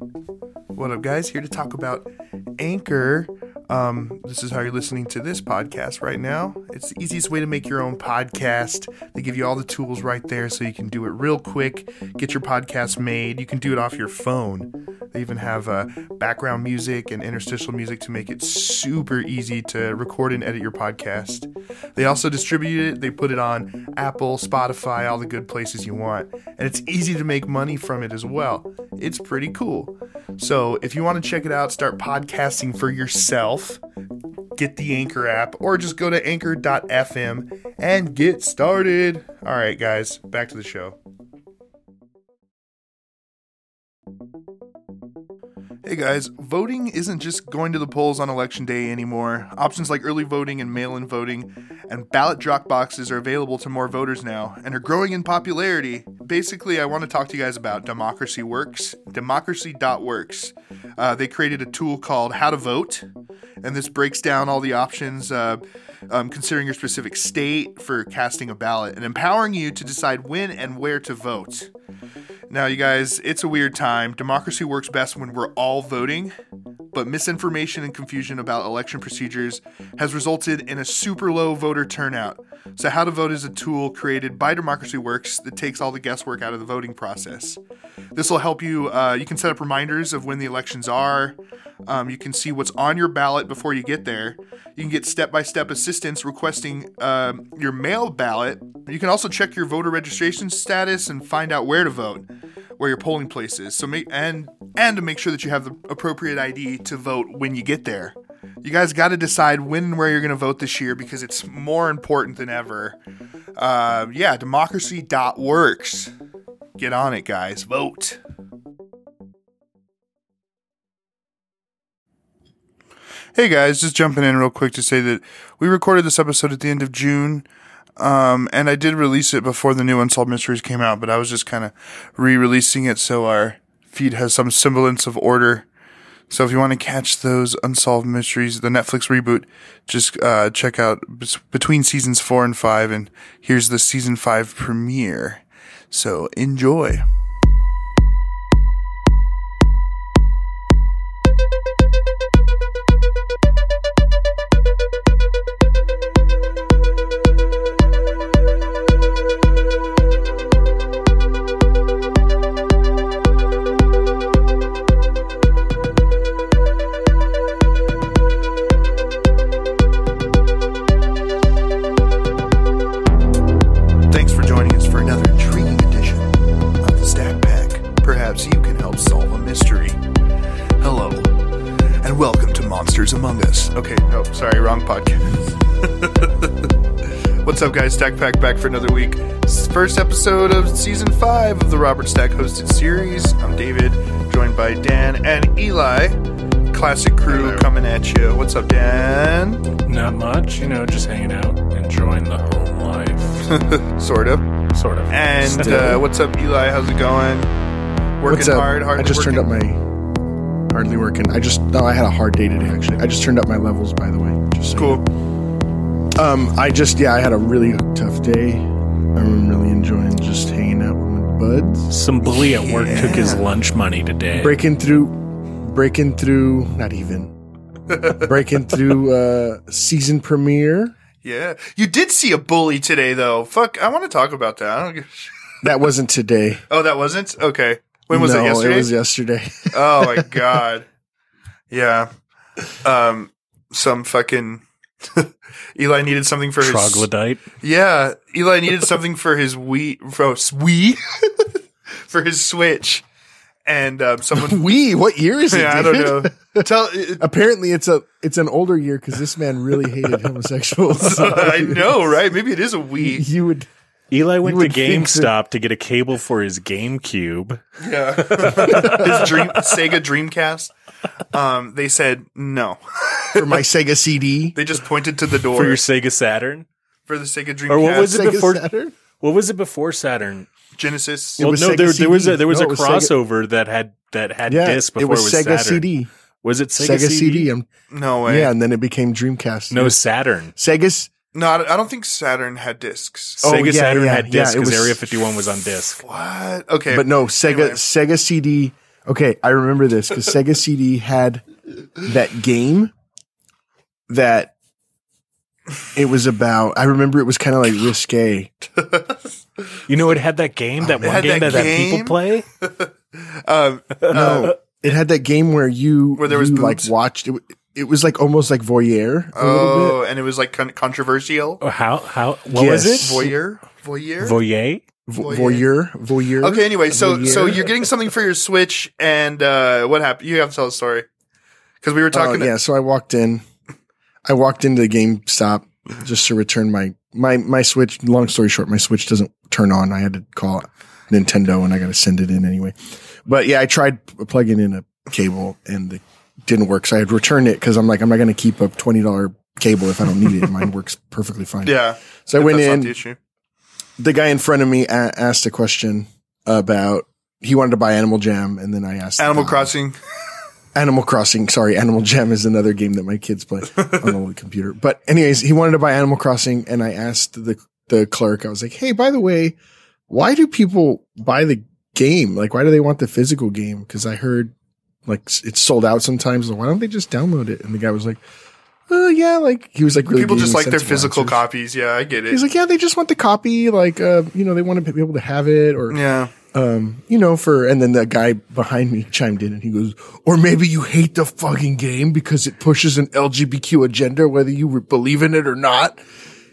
What up, guys? Here to talk about Anchor. Um, this is how you're listening to this podcast right now. It's the easiest way to make your own podcast. They give you all the tools right there so you can do it real quick, get your podcast made. You can do it off your phone. They even have uh, background music and interstitial music to make it super easy to record and edit your podcast. They also distribute it, they put it on Apple, Spotify, all the good places you want. And it's easy to make money from it as well. It's pretty cool. So if you want to check it out, start podcasting for yourself, get the Anchor app, or just go to anchor.fm and get started. All right, guys, back to the show. Hey guys, voting isn't just going to the polls on election day anymore. Options like early voting and mail in voting and ballot drop boxes are available to more voters now and are growing in popularity. Basically, I want to talk to you guys about Democracy Works. Democracy.works. Uh, they created a tool called How to Vote, and this breaks down all the options. Uh, um, considering your specific state for casting a ballot and empowering you to decide when and where to vote. Now, you guys, it's a weird time. Democracy works best when we're all voting, but misinformation and confusion about election procedures has resulted in a super low voter turnout. So, How to Vote is a tool created by Democracy Works that takes all the guesswork out of the voting process. This will help you. Uh, you can set up reminders of when the elections are. Um, you can see what's on your ballot before you get there. You can get step by step assistance requesting um, your mail ballot. You can also check your voter registration status and find out where to vote, where your polling place is. So make and and to make sure that you have the appropriate ID to vote when you get there. You guys got to decide when and where you're going to vote this year because it's more important than ever. Uh, yeah, works. Get on it, guys. Vote. Hey guys, just jumping in real quick to say that we recorded this episode at the end of June. Um, and I did release it before the new Unsolved Mysteries came out, but I was just kind of re releasing it so our feed has some semblance of order. So if you want to catch those Unsolved Mysteries, the Netflix reboot, just uh, check out between seasons four and five, and here's the season five premiere. So enjoy. What's up, guys? Stack Pack back for another week. This is the First episode of season five of the Robert Stack hosted series. I'm David, joined by Dan and Eli. Classic crew Hello. coming at you. What's up, Dan? Not much, you know, just hanging out, enjoying the home life, Sort of. sort of. And Still. uh, what's up, Eli? How's it going? Working What's up? hard, hard. I just turned up my hardly working. I just no, I had a hard day today actually. I just turned up my levels by the way. Just so you Cool. Know. Um, I just yeah, I had a really tough day. I'm really enjoying just hanging out with my buds, some bully at work took his lunch money today. breaking through, breaking through. Not even breaking through uh season premiere. Yeah, you did see a bully today, though. Fuck, I want to talk about that. I don't give a sh- That wasn't today. oh, that wasn't okay. When was no, it? Yesterday. It was yesterday. oh my god. Yeah. Um. Some fucking. Eli needed something for his. Troglodyte. Yeah, Eli needed something for his Wii. For Wii. for his Switch, and um, someone. we what year is it? yeah, I don't know. Tell. Apparently, it's a it's an older year because this man really hated homosexuals. I know, right? Maybe it is a Wii. You would Eli went to would think that- GameStop to get a cable for his GameCube. Yeah. His dream Sega Dreamcast. Um, they said no. for my Sega CD. They just pointed to the door For your Sega Saturn? for the Sega Dreamcast. Or what was it Sega before- Saturn? What was it before Saturn? Genesis. It well, was no, Sega there, there was a CD. there was No, a it was Sega- crossover that had that had Yeah, disc before it was, Sega Saturn. CD. Was it Sega, Sega, CD. and no way. yeah, and then it became Dreamcast. No, Saturn. Sega's. No, I I don't think Saturn had discs. Oh, Sega yeah, Saturn yeah, had yeah, disc it because was- Area 51 was on disc. What? Okay. But no, Sega Anyway. Sega CD Okay, I remember this because Sega CD had that game that it was about. I remember it was kind of like risque. You know, it had that game, that one had game that that, that game? people play. Um, No, it had that game where you Where there was you, like boobs? watched it. It was like almost like voyeur. A little bit. oh, and it was like con- controversial. Oh, how? How? What Yes. was it? Voyeur, voyeur. Voyeur. Vo- voyeur, voyeur. Okay. Anyway, so so you're getting something for your Switch, and uh, what happened? You have to tell the story because we were Oh, talking. yeah, so I walked in. I walked into the GameStop just to return my my my Switch. Long story short, my Switch doesn't turn on. I had to call Nintendo, and I got to send it in anyway. But yeah, I tried plugging in a cable, and it didn't work. So I had to return it because I'm like, I'm not going to keep a twenty dollar cable if I don't need it. Mine works perfectly fine. Yeah. So I went that's not in. The guy in front of me a- asked a question about he wanted to buy Animal Jam, and then I asked Animal Crossing. Animal Crossing. Sorry, Animal Jam is another game that my kids play on the computer. But anyways, he wanted to buy Animal Crossing, and I asked the the clerk. I was like, "Hey, by the way, why do people buy the game? Like, why do they want the physical game? Because I heard like it's sold out sometimes. Why don't they just download it?" And the guy was like, "Uh, yeah." Like he was like, really People just like their physical answers. copies. Yeah, I get it. He's like, "Yeah, they just want the copy. Like, uh, you know, they want to be able to have it, or yeah. um, you know, for, and then the guy behind me chimed in and he goes, or maybe you hate the fucking game because it pushes an LGBTQ agenda, whether you believe in it or not.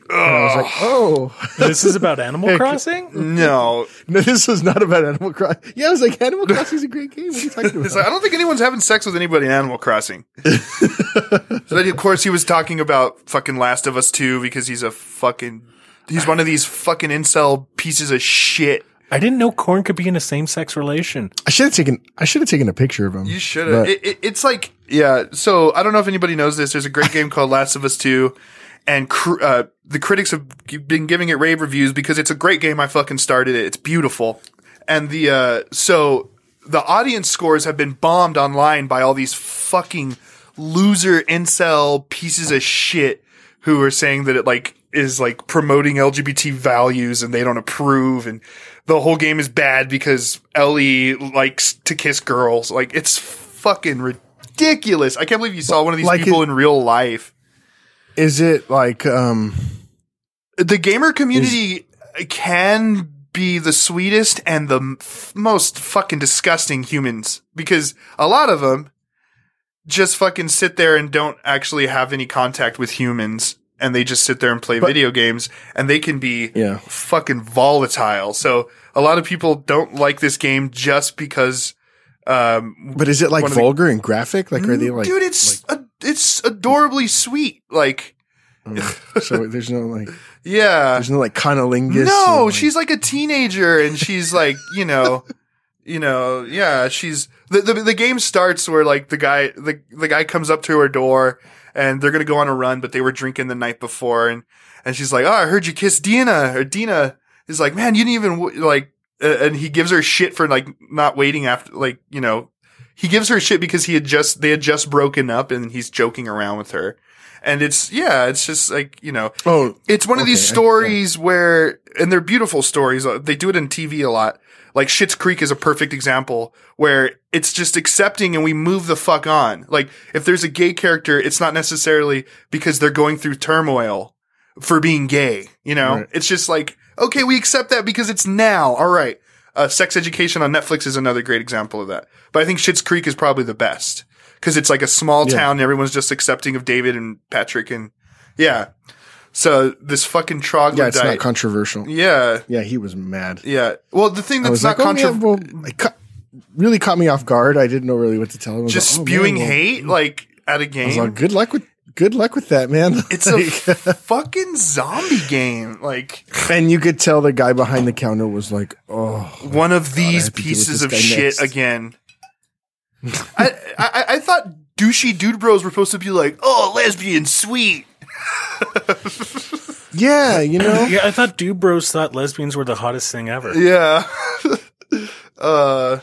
And I was like, oh, This is about Animal Crossing. No. no, this is not about Animal Crossing. Yeah, I was like, Animal Crossing is a great game. What are you talking It's like, I don't think anyone's having sex with anybody in Animal Crossing. so then, of course, he was talking about fucking Last of Us 2 because he's a fucking, he's one of these fucking incel pieces of shit. I didn't know corn could be in a same-sex relation. I should have taken, I should have taken a picture of him. You should have. But- It, it, it's like, yeah. So I don't know if anybody knows this. There's a great game called Last of Us 2, and cr- uh, the critics have g- been giving it rave reviews because it's a great game. I fucking started it. It's beautiful. And the, uh, so the audience scores have been bombed online by all these fucking loser incel pieces of shit who are saying that it like is like promoting LGBT values and they don't approve and the whole game is bad because Ellie likes to kiss girls. Like it's fucking ridiculous. I can't believe you saw one of these Like people it- in real life. Is it like, um, The gamer community can be the sweetest and the f- most fucking disgusting humans because a lot of them just fucking sit there and don't actually have any contact with humans and they just sit there and play But- video games and they can be yeah, fucking volatile. So a lot of people don't like this game just because um but is it like of the- vulgar and graphic? Like, are they like, dude it's a, it's adorably sweet like mm, so there's no like, yeah there's no like conolingus? no like- she's like a teenager and she's like you know you know yeah she's the, the the game starts where like the guy the the guy comes up to her door and they're gonna go on a run but they were drinking the night before and and she's like oh i heard you kiss dina or dina is like man you didn't even like and he gives her shit for like not waiting after like you know he gives her shit because he had just they had just broken up and he's joking around with her and it's yeah it's just like you know Oh, it's one of these Okay, I- stories where, and they're beautiful stories. uh, They do it in TV a lot. Like Schitt's Creek is a perfect example where it's just accepting and we move the fuck on. Like if there's a gay character, it's not necessarily because they're going through turmoil for being gay. You know, Right. it's just like, okay, we accept that because it's now. All right. Uh, Sex Education on Netflix is another great example of that. But I think Schitt's Creek is probably the best because it's like a small Yeah. town. And everyone's just accepting of David and Patrick and yeah. So this fucking troglodyte. yeah, it's not controversial. yeah, Yeah, he was mad. yeah. Well, the thing that's like, not oh, yeah, controversial, well, ca- really caught me off guard. I didn't know really what to tell him. Just like, oh, man, spewing well, hate like at a game. like, good luck with good luck with that, man. it's a fucking zombie game. Like and you could tell the guy behind the counter was like, oh, one of I these have to deal with pieces of shit next. again. I, I I thought douchey dude bros were supposed to be like, oh, lesbian, sweet. yeah, you know, Yeah, I thought dude bros thought lesbians were the hottest thing ever. Yeah. uh,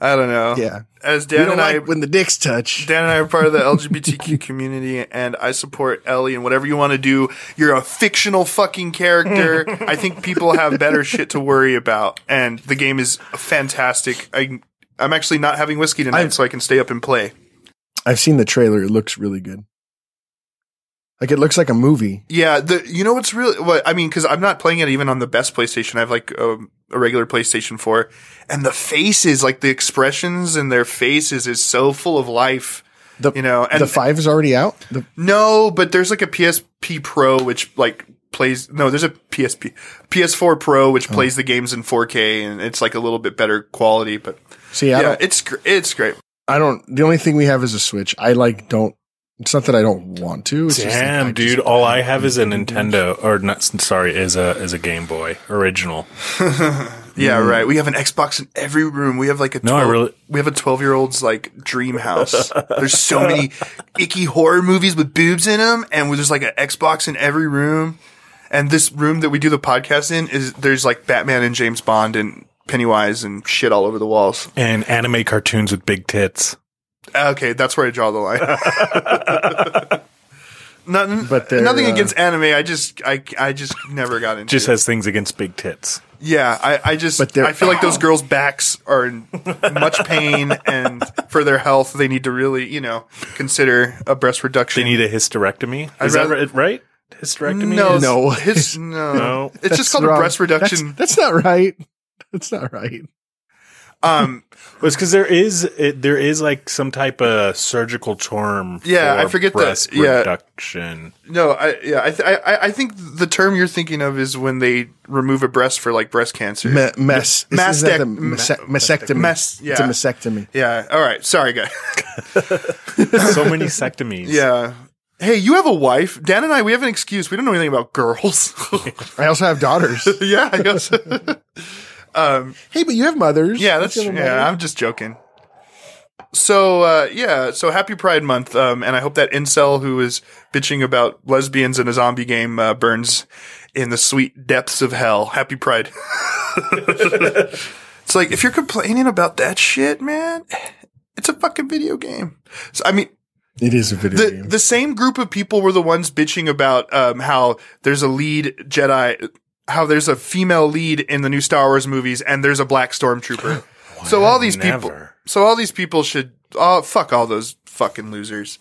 I don't know. yeah. As Dan and I when the dicks touch. Dan and I are part of the LGBTQ community, and I support Ellie and whatever you want to do. You're a fictional fucking character. I think people have better shit to worry about, and the game is fantastic. I I'm actually not having whiskey tonight, I've- so I can stay up and play. I've seen the trailer. It looks really good. Like it looks like a movie. Yeah, the you know what's really what I mean because I'm not playing it even on the best PlayStation. I have like um, a regular PlayStation 4, and the faces, like the expressions in their faces, is so full of life. The You know, and the five is already out. The, no, but there's like a PSP Pro which like plays. No, there's a PSP PS4 Pro which plays the games in 4K and it's like a little bit better quality. But see, I yeah, it's it's great. I don't. The only thing we have is a Switch. I like don't. It's not that I don't want to. It's just that Damn, just- dude! All I have is a Nintendo, or not. Sorry, is a is a Game Boy original. Yeah, right. We have an Xbox in every room. We have like a 12, No, I really- we have a 12 year old's like dream house. There's so many icky horror movies with boobs in them, and there's like an Xbox in every room. And this room that we do the podcast in is there's like Batman and James Bond and Pennywise and shit all over the walls. And anime cartoons with big tits. Okay, that's where I draw the line. Nothing, But nothing uh, against anime. I just, I, I just never got into. Just it. has things against big tits. Yeah, I, I just But I feel like those girls' backs are in much pain, and for their health, they need to really, you know, consider a breast reduction. They need a hysterectomy. Is that rather- right? right? Hysterectomy? no, is- No. his, no, No. It's just That's called a breast reduction. That's, that's not right. That's not right. Um, Well, it's because there is it, there is like some type of surgical term. Yeah, for I forget that- breast yeah. reduction. no, I yeah, I, th- I I think the term you're thinking of is when they remove a breast for like breast cancer. Me- mess. Is- is that the Mastec- mase- mastectomy. Mas- It's a yeah. mastectomy. yeah. All right. Sorry, guy. so many sectomies. Yeah. Hey, you have a wife. Dan and I, we have an excuse. We don't know anything about girls. I also have daughters. yeah, I guess. Hey, but you have mothers. Yeah, that's Don't you have a yeah. mother? I'm just joking. So uh, yeah, so happy Pride Month, um, and I hope that incel who is bitching about lesbians in a zombie game uh, burns in the sweet depths of hell. Happy Pride. it's like if you're complaining about that shit, man, it's a fucking video game. So, I mean, It is a video the game. the same group of people were the ones bitching about um, how there's a lead Jedi, how there's a female lead in the new Star Wars movies, and there's a black stormtrooper. so all these people, Never. so all these people should, oh fuck all those fucking losers.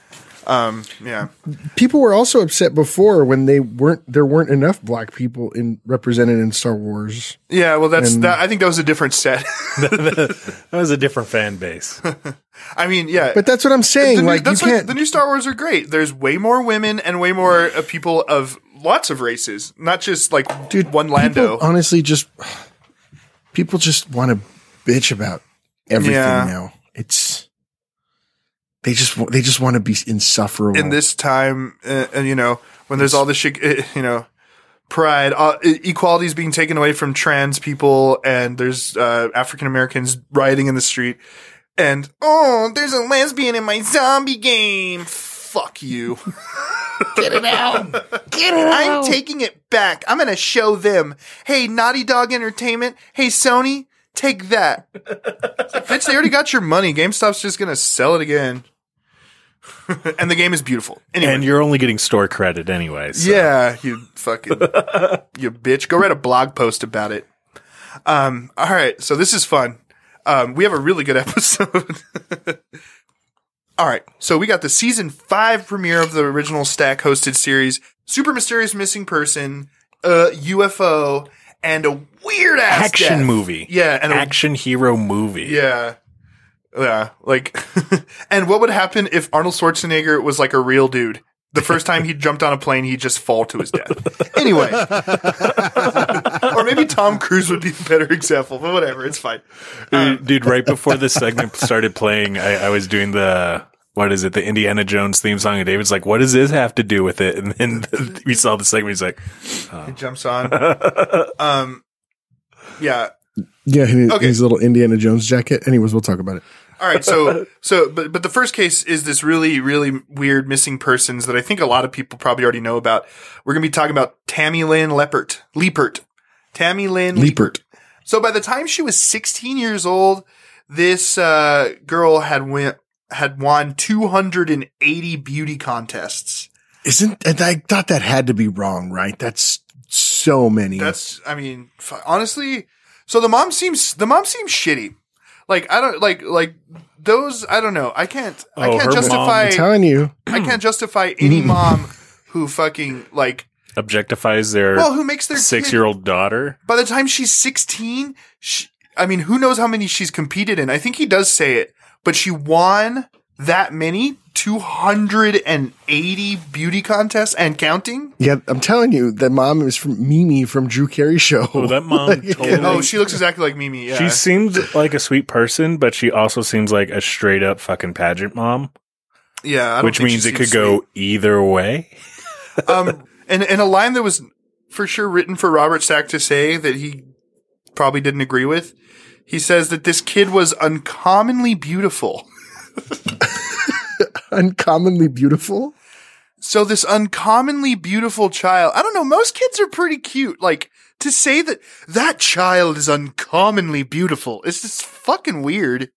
Um, yeah, people were also upset before when they weren't there weren't enough black people in represented in Star Wars. yeah. Well, that's And- that. I think that was a different set. That was a different fan base. I mean, yeah. But that's what I'm saying. the new, like you that's why can't. the new Star Wars are great. There's way more women and way more uh, people of lots of races, not just like dude, one Lando. People honestly, just people just want to bitch about everything Yeah. now. It's they just they just want to be insufferable. in this time, uh, and you know, when there's all this shit, uh, you know, pride, uh, equality is being taken away from trans people, and there's uh, African Americans rioting in the street, and oh, there's a lesbian in my zombie game. Fuck you. Get it out. Get it out. I'm taking it back. I'm going to show them. Hey, Naughty Dog Entertainment. Hey, Sony, take that. It's like, Bitch, they already got your money. GameStop's just going to sell it again. and the game is beautiful. Anyway. and you're only getting store credit anyway. so- Yeah, you fucking you bitch. Go write a blog post about it. Um, all right, so this is fun. Um, we have a really good episode. All right, so we got the season five premiere of the original Stack hosted series, Super Mysterious Missing Person, uh, UFO, and a weird ass Action death. movie. Yeah, and a Action hero movie. yeah. Yeah, like, and what would happen if Arnold Schwarzenegger was like a real dude? The first time he jumped on a plane, he'd just fall to his death. Anyway, or maybe Tom Cruise would be a better example, but whatever, it's fine. Dude, dude, right before this segment started playing, I, I was doing the what is it, the Indiana Jones theme song, and David's like, "What does this have to do with it?" And then we saw the segment. He's like, He jumps on. Um, yeah. yeah, his, Okay. his little Indiana Jones jacket. Anyways, we'll talk about it. All right, so so but but the first case is this really really weird missing persons that I think a lot of people probably already know about. We're gonna be talking about Tammy Lynn Leppert, Leapert, Tammy Lynn Leapert. So by the time she was 16 years old, this uh, girl had win- had won 280 beauty contests. Isn't and I thought that had to be wrong, right? That's so many. That's, I mean, f- honestly. So the mom seems the mom seems shitty. Like I don't like like those. I don't know. I can't. I Oh, can't her mom- justify. I'm telling you. I can't justify any mom who fucking like Objectifies their well who makes their six year old daughter. by the time she's 16 she, i mean who knows how many she's competed in i think he does say it but she won that many 280 beauty contests and counting Yeah, I'm telling you, that mom is from Mimi from Drew Carey Show. Oh, that mom totally. oh she looks exactly like mimi yeah She seems like a sweet person, but she also seems like a straight up fucking pageant mom, yeah I don't which think means she it could seems go either way. um and, and a line that was for sure written for robert stack to say that he probably didn't agree with he says that this kid was uncommonly beautiful Uncommonly beautiful. So this uncommonly beautiful child, I don't know, most kids are pretty cute. Like to say that that child is uncommonly beautiful is just fucking weird.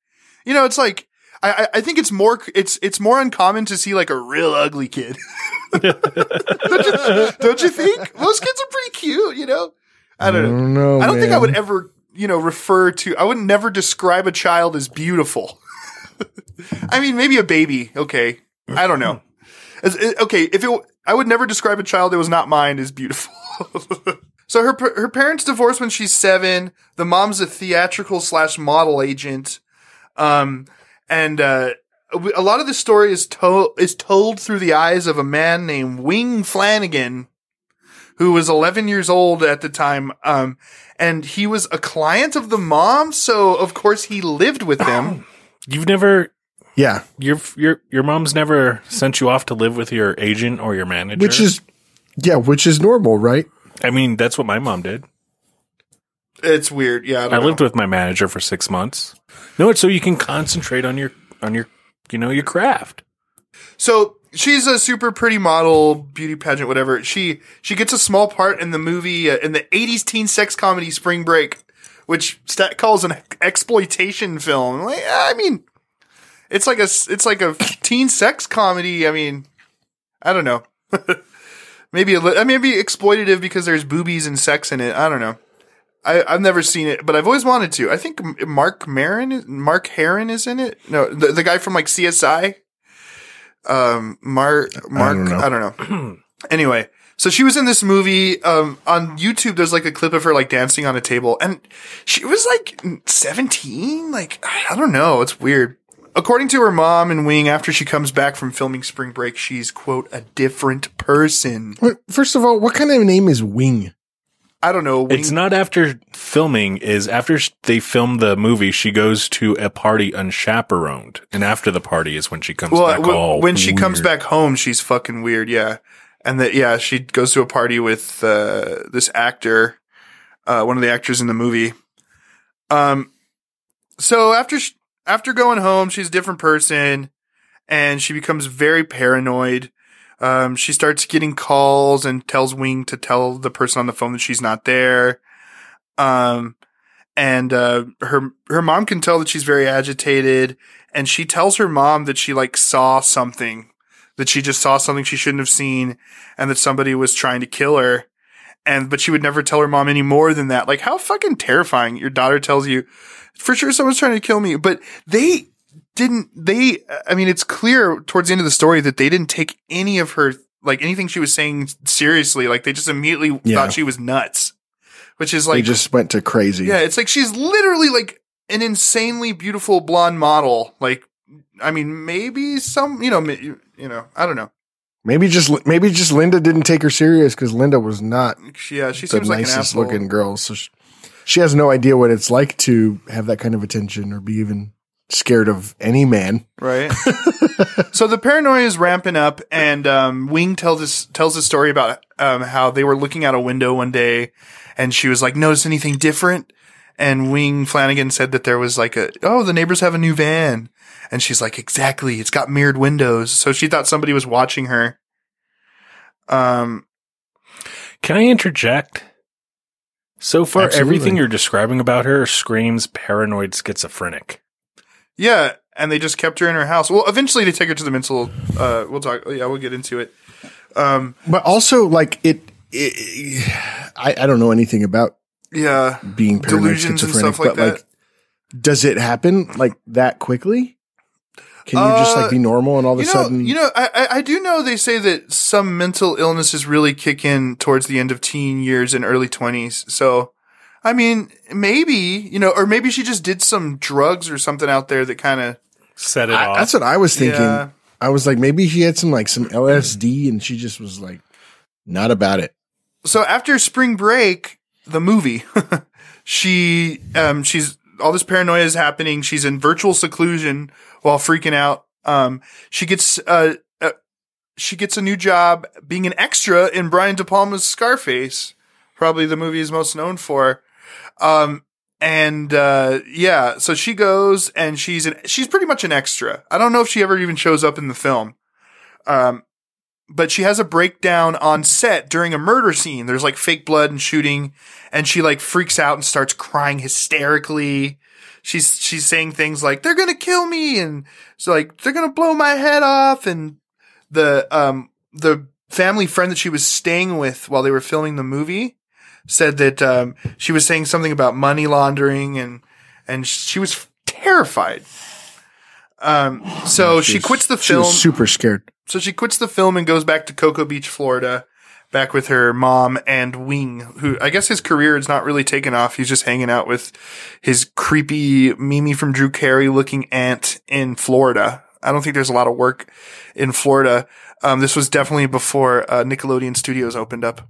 You know, it's like I, I- I think it's more it's it's more uncommon to see like a real ugly kid. don't, you, don't you think? Most kids are pretty cute, you know? I don't know. don't know. I don't think I would ever, you know, refer to I would never describe a child as beautiful. I mean, maybe a baby, okay. I don't know. As- okay, if it, I would never describe a child that was not mine as beautiful. so her her parents divorced when she's seven. The mom's a theatrical slash model agent, um, and uh, a lot of the story is told is told through the eyes of a man named Wing Flanagan, who was 11 years old at the time. Um, and he was a client of the mom, so of course he lived with them. You've never Yeah, your your your mom's never sent you off to live with your agent or your manager. which is yeah, which is normal, right? I mean, that's what my mom did. It's weird, yeah. I, don't I know. lived with my manager for six months. No, it's so you can concentrate on your on your you know your craft. So she's a super pretty model, beauty pageant, whatever. She she gets a small part in the movie uh, in the '80s teen sex comedy Spring Break, which Stack calls an exploitation film. Like, I mean, it's like a it's like a teen sex comedy. I mean, I don't know. maybe a li- uh, maybe exploitative because there's boobies and sex in it. I don't know. I, I've never seen it, but I've always wanted to. I think Mark Marin, Mark Heron is in it. No, the, the guy from like CSI. Um, Mark, Mark, know. I don't know. anyway, so she was in this movie. Um, on YouTube, there's like a clip of her like dancing on a table, and she was like 17. Like I don't know, it's weird. According to her mom and Wing, after she comes back from filming Spring Break, she's quote a different person. Wait, First of all, what kind of name is Wing? I don't know. It's not after filming. Is after sh- they film the movie, she goes to a party unchaperoned, and after the party is when she comes well, back. w- all when she comes back home, she's fucking weird. Yeah, and that yeah, she goes to a party with uh, this actor, uh, one of the actors in the movie. Um, so after sh- after going home, she's a different person, and she becomes very paranoid. Um, she starts getting calls and tells Wing to tell the person on the phone that she's not there. Um, and uh, her her mom can tell that she's very agitated, and she tells her mom that she like saw something, that she just saw something she shouldn't have seen, and that somebody was trying to kill her. And but she would never tell her mom any more than that. Like how fucking terrifying! Your daughter tells you, for sure someone's trying to kill me, but they didn't. They, I mean, it's clear towards the end of the story that they didn't take any of her like anything she was saying seriously. Like they just immediately Yeah. thought she was nuts, which is like they just went to crazy. yeah, it's like she's literally like an insanely beautiful blonde model. Like, I mean, maybe some, you know, you know, I don't know. Maybe just maybe just Linda didn't take her serious because Linda was not yeah, she the seems like an nicest asshole. looking girl. So she, she has no idea what it's like to have that kind of attention or be even scared of any man. right? so the paranoia is ramping up, and um, Wing tells this tells a story about um, how they were looking out a window one day, and she was like, "Notice anything different?" And Wing Flanagan said that there was like a, "Oh, the neighbors have a new van," and she's like, "Exactly, it's got mirrored windows." So she thought somebody was watching her. Um, Can I interject? So far, Absolutely. everything you're describing about her screams paranoid schizophrenic. Yeah, and they just kept her in her house. Well, eventually they take her to the mental. Uh, we'll talk. Yeah, we'll get into it. Um, But also, like it, it I, I don't know anything about yeah, being paranoid Delusions and schizophrenic, stuff like but like that. Does it happen like that quickly? Can you just Uh, like be normal and all of a know, sudden? you know, I, I- I do know they say that some mental illnesses really kick in towards the end of teen years and early twenties. So, I mean, maybe you know, or maybe she just did some drugs or something out there that kind of Set it I- off. that's what I was thinking. Yeah. I was like, maybe she had some like some LSD and she just was like, not about it. so after spring break, the movie, she um she's all this paranoia is happening. She's in virtual seclusion while freaking out. Um, she gets uh, uh she gets a new job being an extra in Brian De Palma's Scarface, probably the movie he's most known for. Um, and uh, yeah, so she goes and she's an she's pretty much an extra. I don't know if she ever even shows up in the film. Um, but she has a breakdown on set during a murder scene. There's like fake blood and shooting, and she like freaks out and starts crying hysterically. She's she's saying things like "They're gonna kill me," and so like "They're gonna blow my head off," and the um the family friend that she was staying with while they were filming the movie said that um she was saying something about money laundering and and she was terrified. Um, so she, was- quits the She film. super scared. So she quits the film and goes back to Cocoa Beach, Florida, back with her mom and Wing, who I guess his career is not really taken off. He's just hanging out with his creepy Mimi from Drew Carey looking aunt in Florida. I don't think there's a lot of work in Florida. Um, this was definitely before uh, Nickelodeon Studios opened up.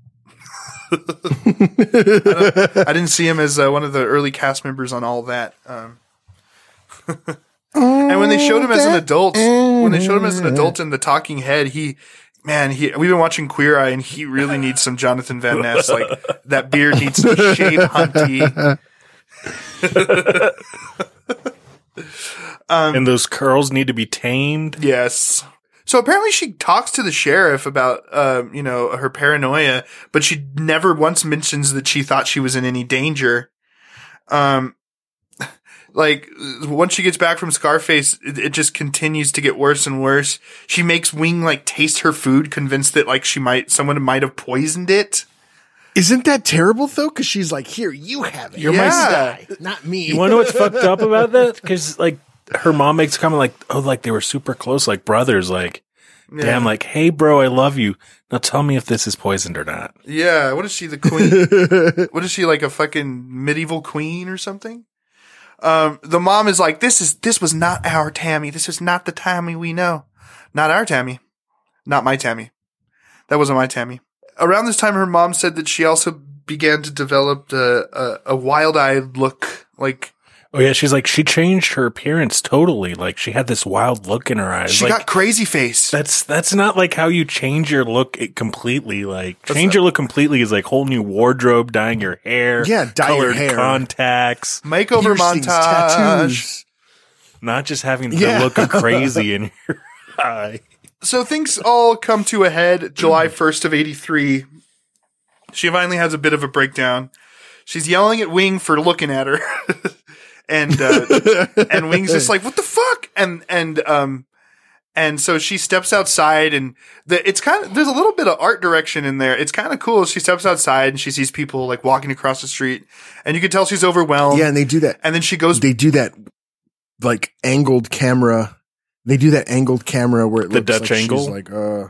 I, I didn't see him as uh, one of the early cast members on all that. Um, and when they showed him as an adult, when they showed him as an adult in the Talking Head, he, man, he. We've been watching Queer Eye, and he really needs some Jonathan Van Ness. Like that beard needs to be shaved, hunty. and those curls need to be tamed. Yes. So apparently she talks to the sheriff about, um, you know, her paranoia, but she never once mentions that she thought she was in any danger. Um, like once she gets back from Scarface, it, it just continues to get worse and worse. She makes Wing like taste her food, convinced that like she might, someone might have poisoned it. Isn't that terrible though? Because she's like, here, you have it. You're my my guy, not me. You want to know what's fucked up about that? Because like her mom makes a comment like, "Oh, like they were super close, like brothers." Like, damn, like, hey, bro, I love you. Now tell me if this is poisoned or not. Yeah. What is she, the queen? what is she like a fucking medieval queen or something? Um, the mom is like, this is, this was not our Tammy. This is not the Tammy we know. Not our Tammy. Not my Tammy. That wasn't my Tammy. Around this time, her mom said that she also began to develop a, a, a wild-eyed look. Like, Oh yeah, she's like she changed her appearance totally. Like she had this wild look in her eyes. she like, got crazy face. That's that's not like how you change your look it completely. Like change your look completely is like whole new wardrobe, dyeing your hair, Yeah, dye your colored hair. contacts, Makeover montage. tattoos. not just having the Yeah. look of crazy in your eye. so things all come to a head July 1st of 83. She finally has a bit of a breakdown. She's yelling at Wing for looking at her. and uh, and Wing's just like, "What the fuck?" And and um and so she steps outside and the it's kind of there's a little bit of art direction in there. It's kind of cool. She steps outside and she sees people like walking across the street and you can tell she's overwhelmed. Yeah, and they do that. And then she goes They do that like angled camera. They do that angled camera where it The looks Dutch like she's angle? like, uh,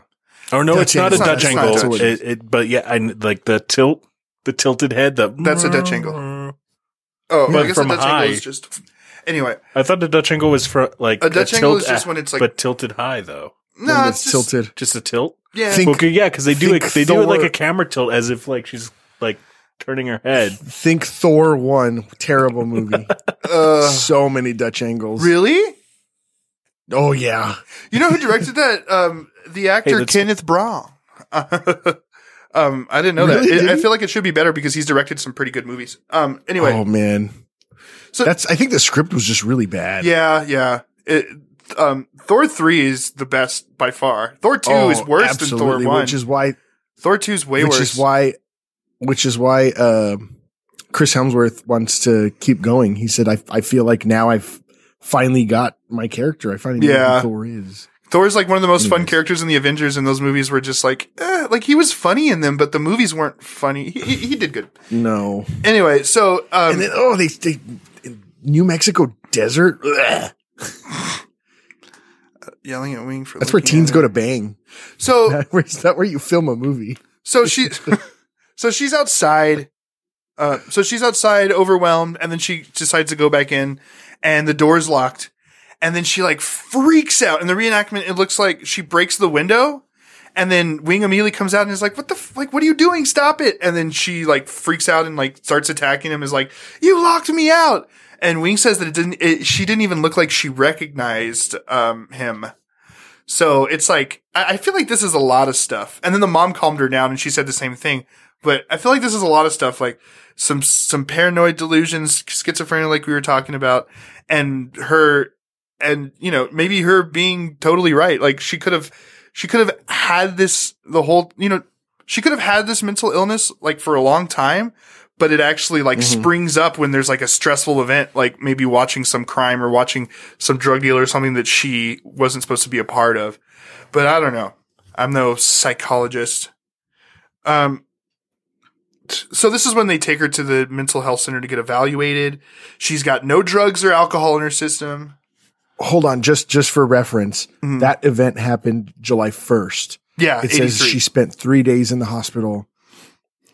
Oh no, Dutch it's not a. Dutch not- angle. it's not Dutch. It, it, but yeah, I like the tilt, the tilted head. The That's a Dutch angle. Oh, But I guess from the Dutch high. angle is just anyway. I thought the Dutch angle was for like A Dutch a angle tilt is just a- when it's like- but tilted high though. No, when it's it's just, tilted. Just a tilt. Yeah, Think- Okay, yeah, because they do it. think They do it like Thor- a camera tilt, as if like she's like turning her head. think Thor one terrible movie. uh, so many Dutch angles. really? Oh yeah. You know who directed that? Um, the actor that's- Kenneth Branagh. um, I didn't know Really? that. It- Did I feel like it should be better because he's directed some pretty good movies. Um, anyway, Oh man. So- that's I think the script was just really bad. yeah, yeah. It, um, Thor three is the best by far. Thor two Oh, is worse than Thor one. Which is why Thor two is way which worse. is why which is why uh, Chris Hemsworth wants to keep going. He said, "I I feel like now I've finally got my character. I finally know Yeah. who Thor is." Thor's like one of the most fun characters in the Avengers, and those movies were just like, eh, like he was funny in them, but the movies weren't funny. He, he, he did good. No, Anyway, so um, and then oh, they they New Mexico desert. Yelling at Wing for That's where teens go to bang. So Is that where you film a movie? So she, so she's outside. Uh, so she's outside, overwhelmed, and then she decides to go back in, and the door's locked, and then she like freaks out. In the reenactment, it looks like she breaks the window, and then Wing immediately comes out and is like, "What the f- like? What are you doing? Stop it!" And then she like freaks out and like starts attacking him. Is like, "You locked me out!" And Wing says that it didn't. It, she didn't even look like she recognized um him. So it's like I, I feel like this is a lot of stuff. And then the mom calmed her down and she said the same thing. But I feel like this is a lot of stuff, like some some paranoid delusions, schizophrenia, like we were talking about, and her, and you know maybe her being totally right. Like she could have, she could have had this the whole, you know, she could have had this mental illness like for a long time, but it actually like Mhm. springs up when there's like a stressful event, like maybe watching some crime or watching some drug dealer or something that she wasn't supposed to be a part of. But I don't know. I'm no psychologist. Um, so this is when they take her to the mental health center to get evaluated. She's got no drugs or alcohol in her system. Hold on, just just for reference, Mhm. that event happened July first. Yeah, It says she spent three days in the hospital.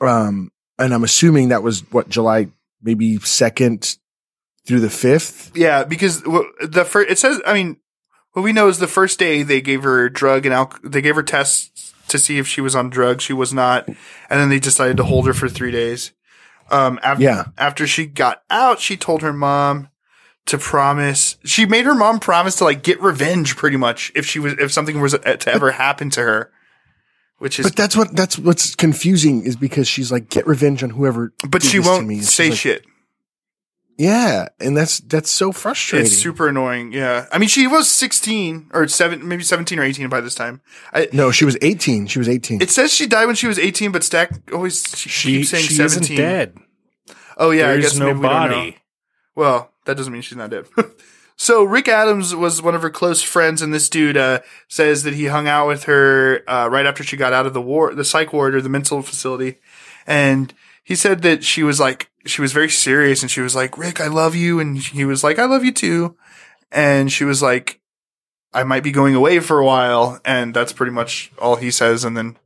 Um, and I'm assuming that was what July maybe second through the fifth. Yeah, because the first it says. I mean, what we know is the first day they gave her drug and alcohol. They gave her tests to see if she was on drugs. She was not, and then they decided to hold her for three days. Um, after, Yeah. after she got out, she told her mom to promise. She made her mom promise to like get revenge, pretty much, if she was if something was uh, to ever happen to her. Which is, But that's what that's what's confusing is because she's like get revenge on whoever. but did she this won't me. And she's say like, shit. Yeah, and that's that's so frustrating. It's super annoying. Yeah, I mean, she was sixteen or seven, maybe seventeen or eighteen by this time. I, no, she was 18. She was 18. It says she died when she was 18, but Stack always she, She keeps saying she 17. isn't dead. Oh yeah, I There's guess no maybe we don't know. body. Well, that doesn't mean she's not dead. so Rick Adams was one of her close friends, and this dude uh, says that he hung out with her uh, right after she got out of the war, the psych ward or the mental facility, and he said that she was like she was very serious, and she was like, "Rick, I love you," and he was like, "I love you too," and she was like, "I might be going away for a while," and that's pretty much all he says, and then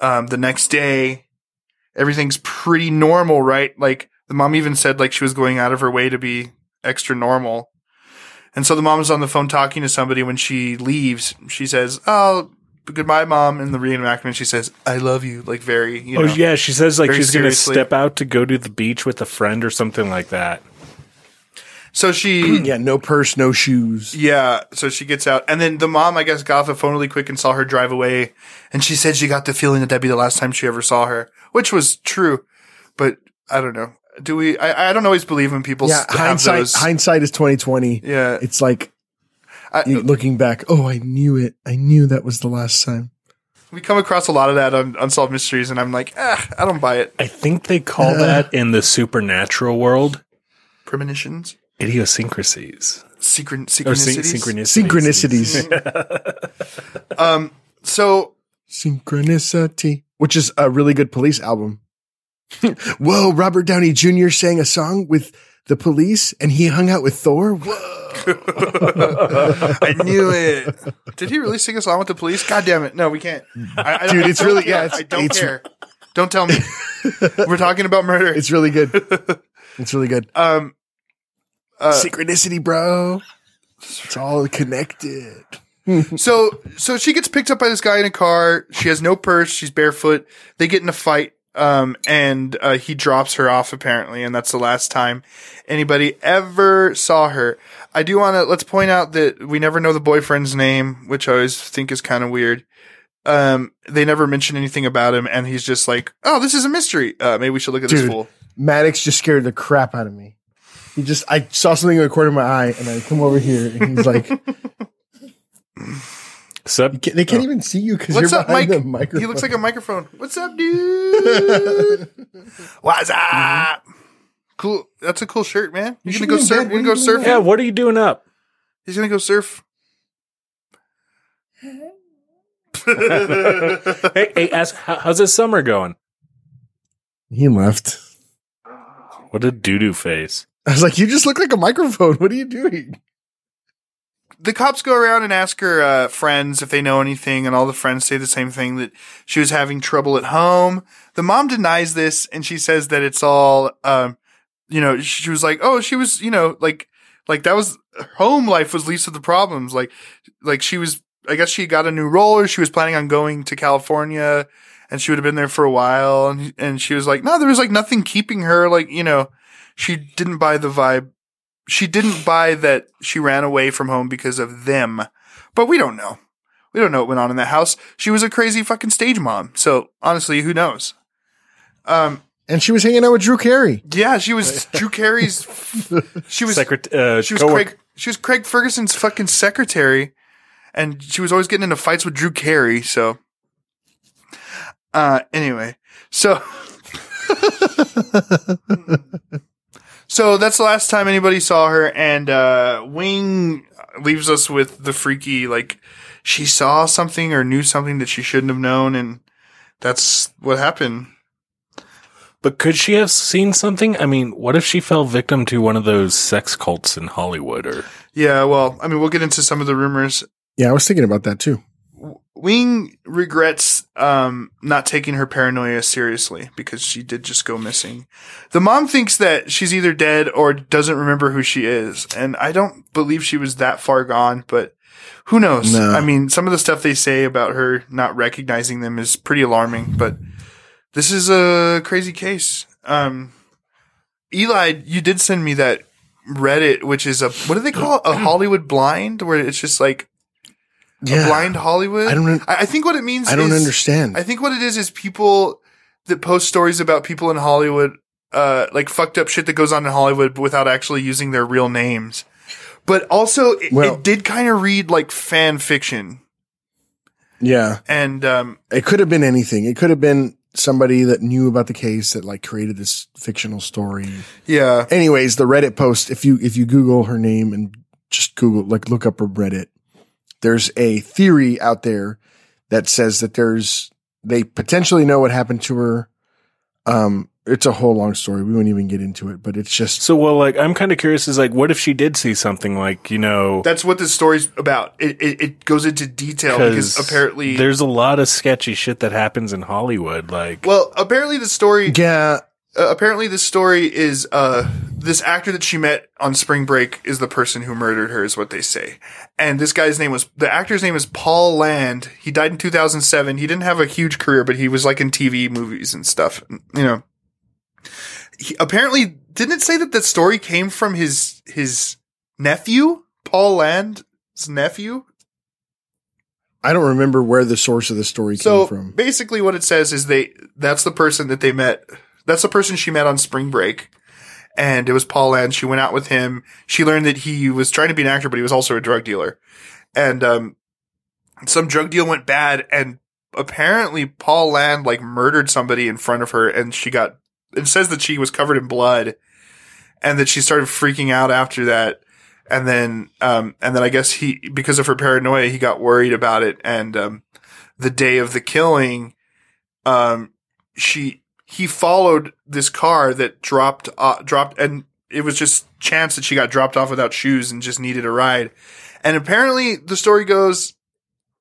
um, the next day everything's pretty normal, right? Like the mom even said like she was going out of her way to be extra normal. And so the mom is on the phone talking to somebody when she leaves. She says, "Oh, goodbye, mom." In the reenactment, she says, "I love you," like very, you oh, know. oh yeah, she says like she's going to step out to go to the beach with a friend or something like that. So she, yeah, no purse, no shoes. yeah. So she gets out, and then the mom, I guess, got off the phone really quick and saw her drive away. And she said she got the feeling that that'd be the last time she ever saw her, which was true. But I don't know. Do we? I, I don't always believe when people Yeah, s- have hindsight those. hindsight is 2020. yeah, It's like I- looking back, oh, I knew it. I knew that was the last time. we come across a lot of that on unsolved mysteries, and I'm like, ah, I don't buy it. I think they call that in the supernatural world Premonitions, idiosyncrasies secret synchronicities. synchronicities. Synchronicities. Um, so Synchronicity, which is a really good police album. Whoa, Robert Downey Jr. sang a song with the police and he hung out with Thor. Whoa. I knew it. Did he really sing a song with the police? God damn it! No, we can't. I, I, Dude, it's really- yeah, it's- I don't it's- care. Don't tell me. We're talking about murder. It's really good. It's really good. Um, uh, Synchronicity, bro. It's all connected. so so she gets picked up by this guy in a car. She has no purse. She's barefoot. They get in a fight. Um, and uh, he drops her off apparently, and that's the last time anybody ever saw her. I do want to let's point out that we never know the boyfriend's name, which I always think is kind of weird. Um, they never mention anything about him, and he's just like, "Oh, this is a mystery. Uh, maybe we should look at this fool." Maddox just scared the crap out of me. He just, I saw something in the corner of my eye and I come over here and he's like, Sub "Ca- they can't oh. even see you because you're What's up, behind Mike? the microphone. He looks like a microphone. What's up, dude? What's up? Mm-hmm. Cool. That's a cool shirt, man. You, You gonna should go surf? bed. You gonna go are you doing surfing? Yeah, what are you doing up? He's gonna go surf. hey, hey, ask how, how's this summer going? he left. What a doo doo face. I was like, you just look like a microphone. What are you doing? The cops go around and ask her uh, friends if they know anything, and all the friends say the same thing that she was having trouble at home. The mom denies this, and she says that it's all, um, you know, she was like, oh, she was, you know, like, like that was home life was least of the problems. Like, like she was, I guess she got a new roller. She was planning on going to California, and she would have been there for a while. And and she was like, no, there was like nothing keeping her. Like, you know, she didn't buy the vibe she didn't buy that she ran away from home because of them. But we don't know. We don't know what went on in that house. She was a crazy fucking stage mom. So honestly, who knows? Um, And she was hanging out with Drew Carey. yeah, she was Drew Carey's. She was Secret- uh, she was coworker- Craig. She was Craig Ferguson's fucking secretary, and she was always getting into fights with Drew Carey. So, uh, anyway, so. So that's the last time anybody saw her, and uh, Wing leaves us with the freaky like she saw something or knew something that she shouldn't have known, and that's what happened. But could she have seen something? I mean, what if she fell victim to one of those sex cults in Hollywood or Yeah, well, I mean, we'll get into some of the rumors. Yeah, I was thinking about that too. Wing regrets um, not taking her paranoia seriously because she did just go missing. The mom thinks that she's either dead or doesn't remember who she is, and I don't believe she was that far gone. But who knows? No. I mean, some of the stuff they say about her not recognizing them is pretty alarming. But this is a crazy case. Um, Eli, you did send me that Reddit, which is a what do they call it? A Hollywood blind, where it's just like a blind Hollywood. I don't I think what it means. I don't is- understand. I think what it is is people that post stories about people in Hollywood, uh, like fucked up shit that goes on in Hollywood without actually using their real names. But also, it, Well- it did kind of read like fan fiction, yeah, and um, it could have been anything. It could have been somebody that knew about the case that like created this fictional story. yeah, Anyways, the Reddit post, if you if you Google her name and just Google like look up her Reddit, there's a theory out there that says that there's they potentially know what happened to her. Um, it's a whole long story. We won't even get into it, but it's just so? Well, like I'm kind of curious. Is like, what if she did see something? Like, you know, that's what this story's about. It, it it goes into detail because apparently, there's a lot of sketchy shit that happens in Hollywood. Like, well, apparently the story yeah. Uh, apparently this story is uh this actor that she met on spring break is the person who murdered her is what they say. And this guy's name was the actor's name is paul land. He died in 2007 he didn't have a huge career but he was like in tv movies and stuff you know. He, apparently didn't it say that the story came from his his nephew? Paul land's nephew? I don't remember where the source of the story so came from. basically what it says is they that's the person that they met that's the person she met on spring break. And it was paul land she went out with him. She learned that he was trying to be an actor but he was also a drug dealer. And um some drug deal went bad and apparently paul land like murdered somebody in front of her and she got it says that she was covered in blood and that she started freaking out after that. And then um and then i guess he because of her paranoia he got worried about it. And um the day of the killing um she he followed this car that dropped uh, dropped and it was just chance that she got dropped off without shoes and just needed a ride and apparently the story goes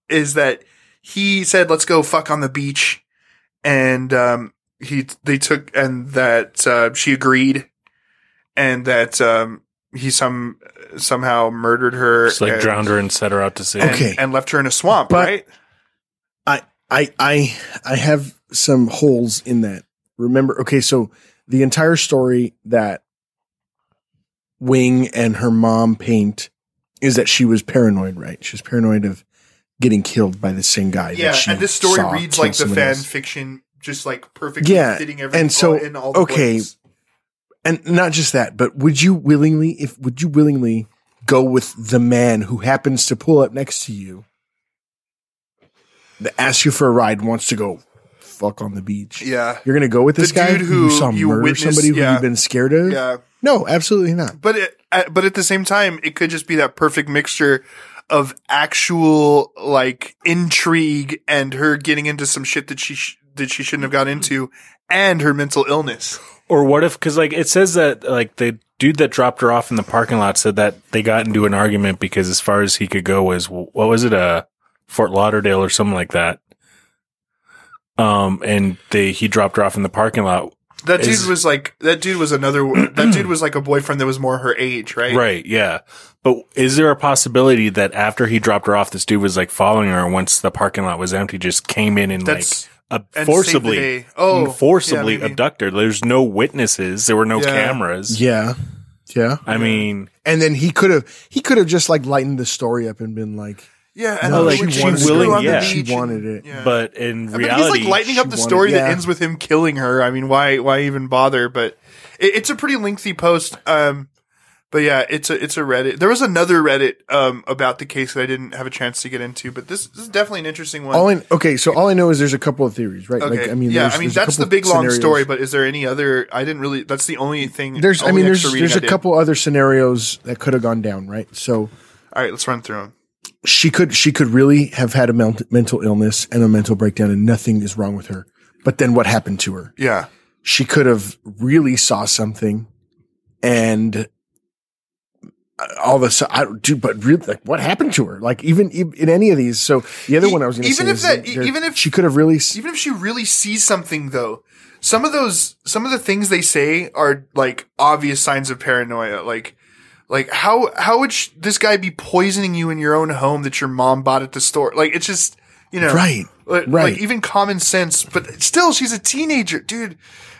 is that he said let's go fuck on the beach and um he they took and that uh, she agreed and that um he some somehow murdered her just like and, drowned her and set her out to sea. and, Okay. and left her in a swamp But- right I I I I have some holes in that. Remember, okay, so the entire story that Wing and her mom paint is that she was paranoid, right? She was paranoid of getting killed by the same guy. Yeah, that she and this story reads like the fan else. fiction, just like perfectly Yeah, fitting everything and so, in all the okay, places. and not just that, but would you willingly, if would you willingly go with the man who happens to pull up next to you, that asks you for a ride, wants to go fuck on the beach? Yeah, You're gonna go with this The guy dude who you saw you murder witnessed- somebody who yeah. you've been scared of? yeah. No, absolutely not. But it, at, but at the same time, it could just be that perfect mixture of actual like intrigue and her getting into some shit that she sh- that she shouldn't have got into, and her mental illness. Or what if? Because like it says that like the dude that dropped her off in the parking lot said that they got into an argument because as far as he could go was what was it, uh, Fort Lauderdale or something like that. Um, and they he dropped her off in the parking lot. That dude Is- was like that dude was another that dude was like a boyfriend that was more her age, right? Right, yeah. But is there a possibility that after he dropped her off, this dude was like following her and once the parking lot was empty, just came in and That's like uh, and forcibly, saved the day. Oh, forcibly yeah, maybe. abducted her? There's no witnesses. There were no Yeah. cameras. Yeah. Yeah. I mean, And then he could have he could have just like lightened the story up and been like Yeah, and No, like, when she was willing- yeah. She wanted it. yeah. but in I mean, reality, he's like lightening up the story wanted- that ends with him killing her. I mean, why why even bother? But it, it's a pretty lengthy post. Um, but yeah, it's a it's a Reddit. There was another Reddit um about the case that I didn't have a chance to get into, but this, this is definitely an interesting one. all I okay, so all I know is there's a couple of theories, right? okay, Like I mean yeah, I mean that's the big long story. But is there any other? I didn't really. That's the only thing. There's I mean there's there's I a couple other scenarios that could have gone down, right? So All right, let's run through them. She could she could really have had a ment- mental illness and a mental breakdown and nothing is wrong with her. But then what happened to her? Yeah, She could have really saw something and uh, all of a sudden, I don't do, but really, like, what happened to her? Like, even, even in any of these. So the other E- one I was going to even say if is that- there- even if- she could have really, even if she really sees something though some of those some of the things they say are like obvious signs of paranoia like like how how would sh- this guy be poisoning you in your own home that your mom bought at the store like it's just you know Right, like, right. like even common sense but still she's a teenager dude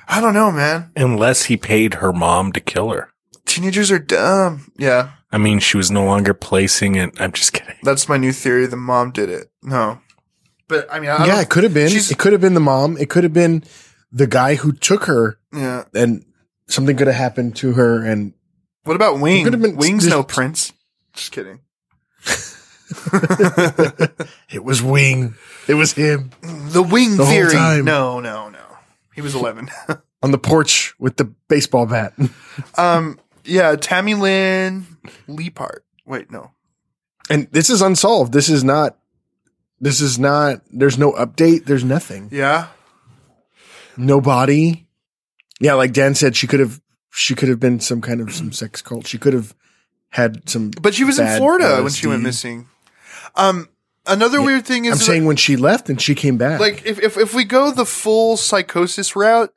i don't know man unless he paid her mom to kill her. teenagers are dumb yeah I mean, she was no longer placing it. I'm just kidding. that's my new theory the mom did it no but i mean I yeah, it could have been, it could have been the mom. It could have been the guy who took her yeah and something could have happened to her. And what about wing could have been- wing's no prince just kidding it was Wing. It was him The wing The whole theory. time. No, no, no. He was 11. on the porch with the baseball bat. um, yeah, Tammy Lynn Leppert. Wait, no. And this is unsolved. This is not, this is not, there's no update. There's nothing. Yeah. no body. Yeah, like Dan said, she could have she could have been some kind of some sex cult. She could have had some. But she was in Florida when she went missing. Um, another weird thing is I'm saying when she left and she came back. like if, if if we go the full psychosis route,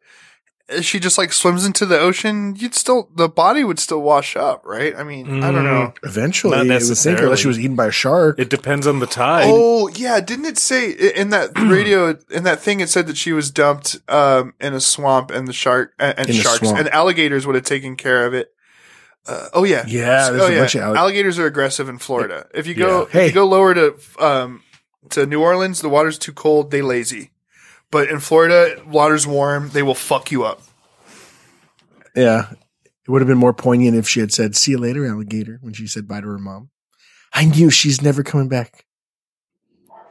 she just like swims into the ocean. You'd still the body would still wash up, right? I mean, I don't know. eventually, Not I would think necessarily. unless she was eaten by a shark. It depends on the tide. Oh yeah, didn't it say in that radio in that thing? It said that she was dumped um, in a swamp, and the shark and, and In sharks and alligators would have taken care of it. Uh, oh yeah, Yeah, there's oh, a yeah. bunch of allig- alligators are aggressive in Florida. If you go, Yeah. if Hey. you go lower to um, to New Orleans, the water's too cold. They lazy, but in Florida, water's warm. They will fuck you up. yeah, it would have been more poignant if she had said "See you later, alligator" when she said bye to her mom. I knew she's never coming back.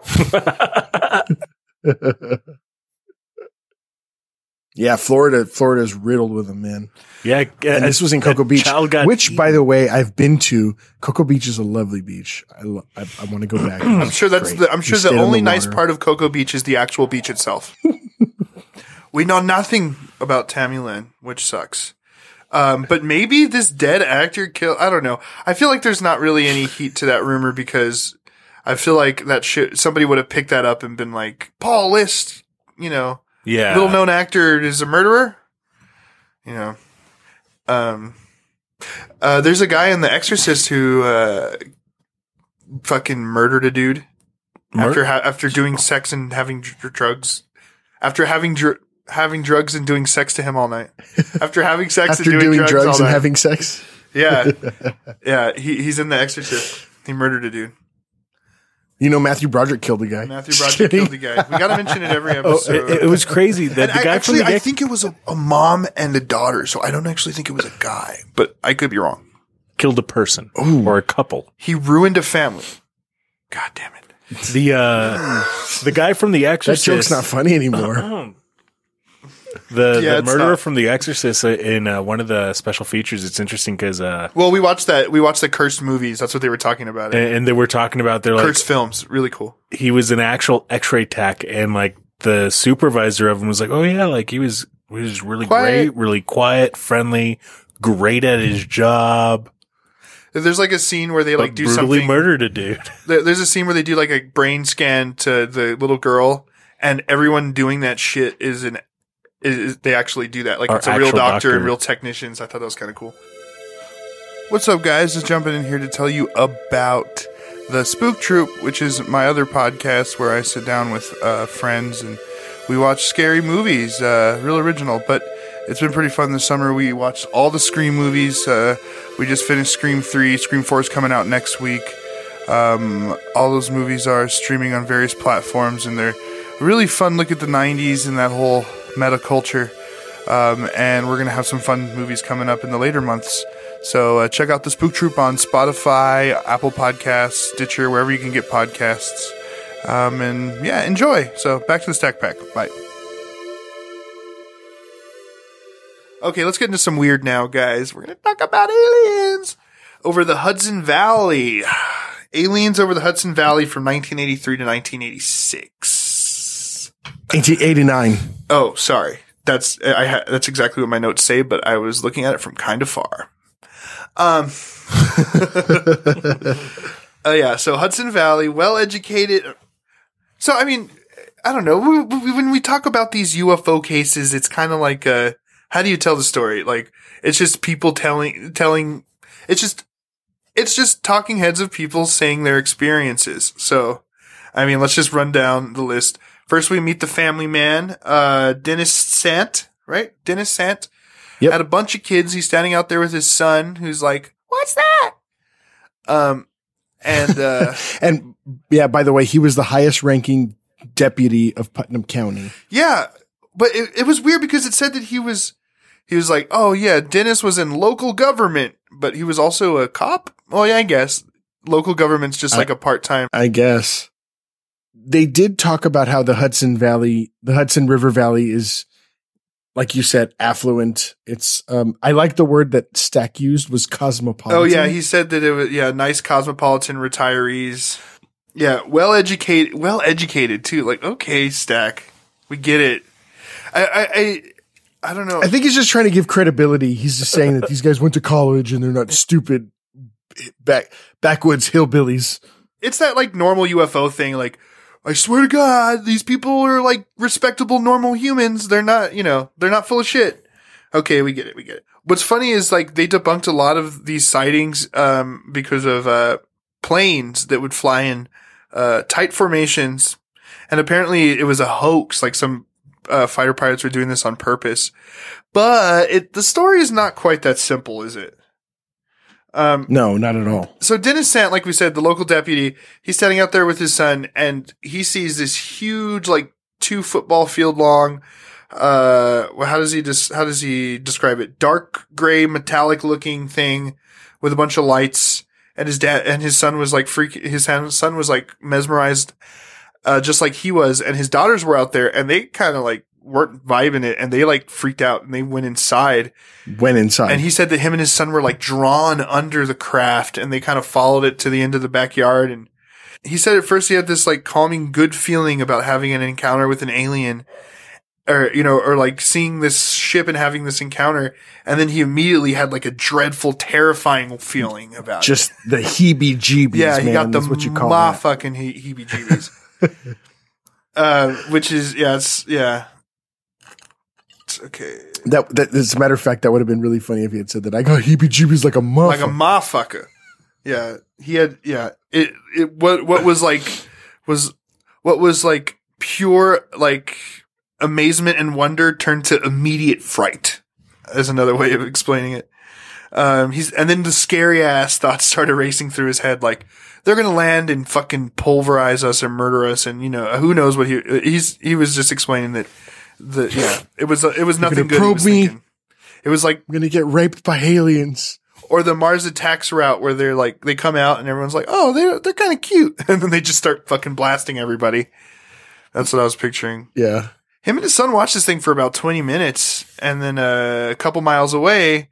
yeah, Florida. Florida is riddled with them, man. yeah, and this was in Cocoa Beach, which, by the way, I've been to. Cocoa Beach is a lovely beach. I lo- I, I want to go back. I'm sure that's Great. the. I'm sure stayed the on only nice part of Cocoa Beach is the actual beach itself. we know nothing about Tammy Lynn, which sucks. Um, but maybe this dead actor killed. I don't know. I feel like there's not really any heat to that rumor because I feel like that shit. Somebody would have picked that up and been like, Paul List, you know, yeah, little known actor is a murderer. You know, um, uh, there's a guy in The Exorcist who uh, fucking murdered a dude Mur- after ha- after doing sex and having dr- drugs, after having dr- having drugs and doing sex to him all night, after having sex After and doing, doing drugs, drugs, and night. having sex. yeah, yeah, he, he's in The Exorcist. He murdered a dude. You know, Matthew Broderick killed a guy. Matthew Broderick killed the guy. We got to mention it every Oh, episode. it, it was crazy. The, And the I, guy actually, from the I think it was a, a mom and a daughter, so I don't actually think it was a guy, but I could be wrong. killed a person Ooh. or a couple. He ruined a family. God damn it! The uh, the guy from The That Exorcist. joke's not funny anymore. The, Yeah, the murderer not. from The Exorcist in uh, one of the special features. It's interesting because uh, Well, we watched that. We watched the cursed movies. That's what they were talking about. And, and they were talking about they're like cursed films, really cool. he was an actual X-ray tech, and like the supervisor of him was like, "Oh yeah, like he was he was really Quiet. great, really quiet, friendly, great at his job, There's like a scene where they like do brutally something. murdered a dude. There's a scene where they do like a brain scan to the little girl, and everyone doing that shit is an is, is- they actually do that. Like Our it's a real actual doctor, and real technicians. I thought that was kind of cool. What's up, guys? Just jumping in here to tell you about the Spook Troop, which is my other podcast where I sit down with uh, friends and we watch scary movies. Uh, real original, but it's been pretty fun this summer. We watched all the Scream movies. Uh, we just finished Scream 3. Scream 4 is coming out next week. Um, all those movies are streaming on various platforms, and they're really fun look at the 90s and that whole meta culture. Um, and we're going to have some fun movies coming up in the later months. So uh, check out the Spook Troop on Spotify, Apple Podcasts, Stitcher, wherever you can get podcasts. Um, and yeah, enjoy. So back to the stack pack. Bye. Okay, let's get into some weird now, guys. We're going to talk about aliens over the Hudson Valley. Aliens over the Hudson Valley from 1983 to 1986. 1889. Oh, sorry. That's I ha- that's exactly what my notes say, but I was looking at it from kind of far. Um. Oh yeah, so Hudson Valley, well educated. So I mean, I don't know. We- we- When we talk about these UFO cases, it's kind of like, uh, how do you tell the story? Like, it's just people telling, telling. It's just, it's just talking heads of people saying their experiences. So, I mean, let's just run down the list. First, we meet the family man, uh, Dennis Sant, right? Dennis Sant Yep. had a bunch of kids. He's standing out there with his son, who's like, "What's that?" Um, and uh, And yeah, by the way, he was the highest ranking deputy of Putnam County. yeah, but it, it was weird because it said that he was, he was like, "Oh yeah, Dennis was in local government, but he was also a cop." Oh yeah, I guess local government's just I- like a part time. I guess. They did talk about how the Hudson Valley, the Hudson River Valley is, like you said, affluent. It's, um, I like the word that Stack used was cosmopolitan. Oh yeah, he said that it was yeah, nice cosmopolitan retirees. Yeah, well educated, well educated too. Like okay, Stack, we get it. I I I, I don't know. I think he's just trying to give credibility. He's just saying that these guys went to college and they're not stupid back backwoods hillbillies. it's that like normal UFO thing. Like, I swear to God, these people are like respectable, normal humans. They're not, you know, they're not full of shit. Okay, we get it. We get it. What's funny is like they debunked a lot of these sightings um, because of uh, planes that would fly in uh, tight formations, and apparently it was a hoax. Like some uh, fighter pilots were doing this on purpose, but it the story is not quite that simple, is it? Um, No, not at all. so Dennis Sant, like we said, the local deputy, he's standing out there with his son, and he sees this huge, like two football field long. Uh, how does he just how does he describe it? Dark gray, metallic looking thing with a bunch of lights. And his dad and his son was like freak. His son was like mesmerized, uh, just like he was. And his daughters were out there, and they kind of like weren't vibing it, and they like freaked out, and they went inside. Went inside. And he said that him and his son were like drawn under the craft and they kind of followed it to the end of the backyard. And he said at first he had this like calming, good feeling about having an encounter with an alien or, you know, or like seeing this ship and having this encounter. And then he immediately had like a dreadful, terrifying feeling about it. just the heebie jeebies. Yeah, he man, got the what you call ma fucking he- heebie jeebies. uh, which is, yeah, it's, yeah. Okay. That, that, as a matter of fact, that would have been really funny if he had said that. I got heebie jeebies like a muff. like a motherfucker. Yeah, he had. Yeah, it. It what what was like was what was like pure like amazement and wonder turned to immediate fright. As another way of explaining it. Um, he's and then the scary ass thoughts started racing through his head, like they're gonna land and fucking pulverize us or murder us, and you know who knows what he he's he was just explaining that the yeah it was it was nothing good. he probe me? thinking. It was like I'm gonna get raped by aliens. or the Mars attacks route where they're like they come out and everyone's like, oh, they're they're kind of cute, and then they just start fucking blasting everybody. That's what I was picturing. Yeah. Him and his son watched this thing for about twenty minutes, and then uh, a couple miles away,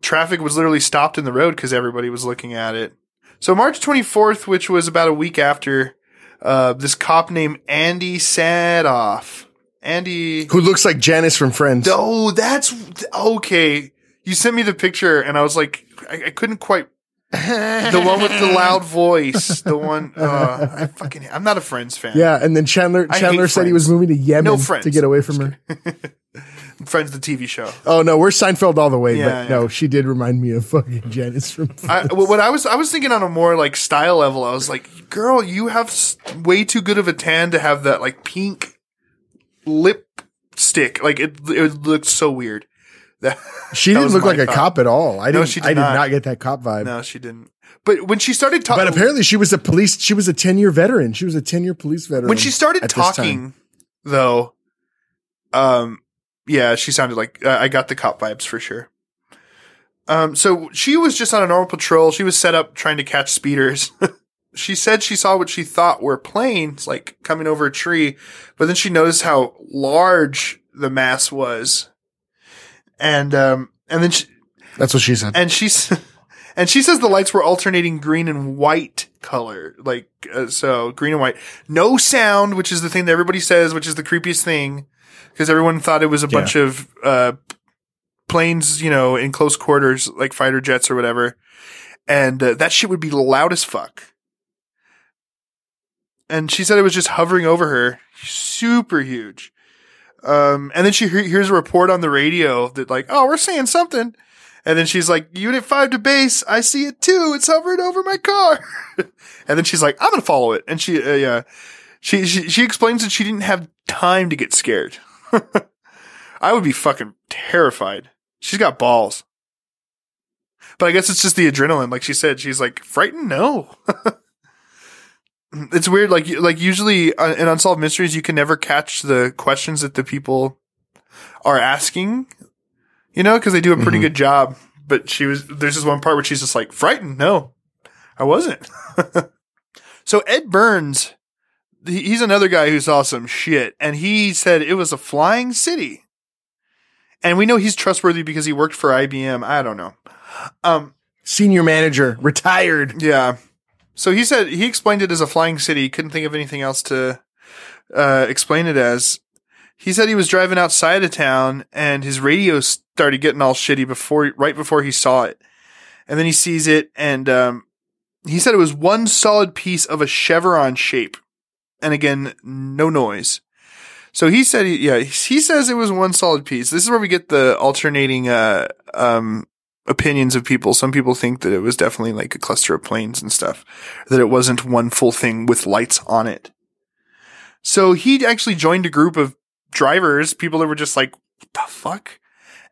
traffic was literally stopped in the road because everybody was looking at it. So March twenty fourth, which was about a week after, uh, this cop named Andy Sadoff. Andy Who looks like Janice from Friends. Oh, that's okay. You sent me the picture, and I was like, I, I couldn't quite. The one with the loud voice, the one. Uh, I fucking. I'm not a Friends fan. Yeah, and then Chandler I Chandler said he was moving to Yemen No Friends. to get away from her. Friends, the TV show. Oh no, we're Seinfeld all the way. Yeah, but no, she did remind me of fucking Janice from. I, well, what I was, I was thinking on a more like style level. I was like, girl, you have way too good of a tan to have that like pink lipstick. Like it, it looked so weird. That She that didn't look like a cop at all. I didn't. she did I did not. not. get that cop vibe. No, she didn't. But when she started talking, But apparently, she was a police. She was a ten year veteran. She was a ten year police veteran. when she started at this time. talking, though, um, yeah, she sounded like uh, I got the cop vibes for sure. Um, so she was just on a normal patrol. She was set up trying to catch speeders. she said she saw what she thought were planes, like coming over a tree, but then she noticed how large the mass was, and um, and then she, That's what she said. and she's and she says the lights were alternating green and white color like uh, so green and white no sound which is the thing that everybody says which is the creepiest thing because everyone thought it was a Yeah. bunch of uh planes you know in close quarters like fighter jets or whatever and uh, that shit would be loud as fuck and she said it was just hovering over her super huge um, and then she he- hears a report on the radio that like, oh, we're seeing something. And then she's like, Unit 5 to base. I see it too. It's hovering over my car. and then she's like, I'm going to follow it. And she, uh, yeah, she, she, she explains that she didn't have time to get scared. I would be fucking terrified. She's got balls. But I guess it's just the adrenaline. Like she said, she's like, frightened? No. it's weird. Like, like usually uh, in Unsolved Mysteries, you can never catch the questions that the people are asking, you know, because they do a pretty Mhm. good job. But she was, there's this one part where she's just like, frightened? No, I wasn't. so Ed Burns, he's another guy who saw some shit, and he said it was a flying city. And we know he's trustworthy because he worked for IBM. I don't know. Um, Senior manager retired. yeah. So he said he explained it as a flying city. Couldn't think of anything else to uh, explain it as. He said he was driving outside of town and his radio started getting all shitty before, right before he saw it. And then he sees it and um, he said it was one solid piece of a chevron shape. And again, no noise. So he said, he, yeah, he says it was one solid piece. This is where we get the alternating uh, um, opinions of people. Some people think that it was definitely like a cluster of planes and stuff, that it wasn't one full thing with lights on it. So he actually joined a group of drivers, people that were just like, what the fuck?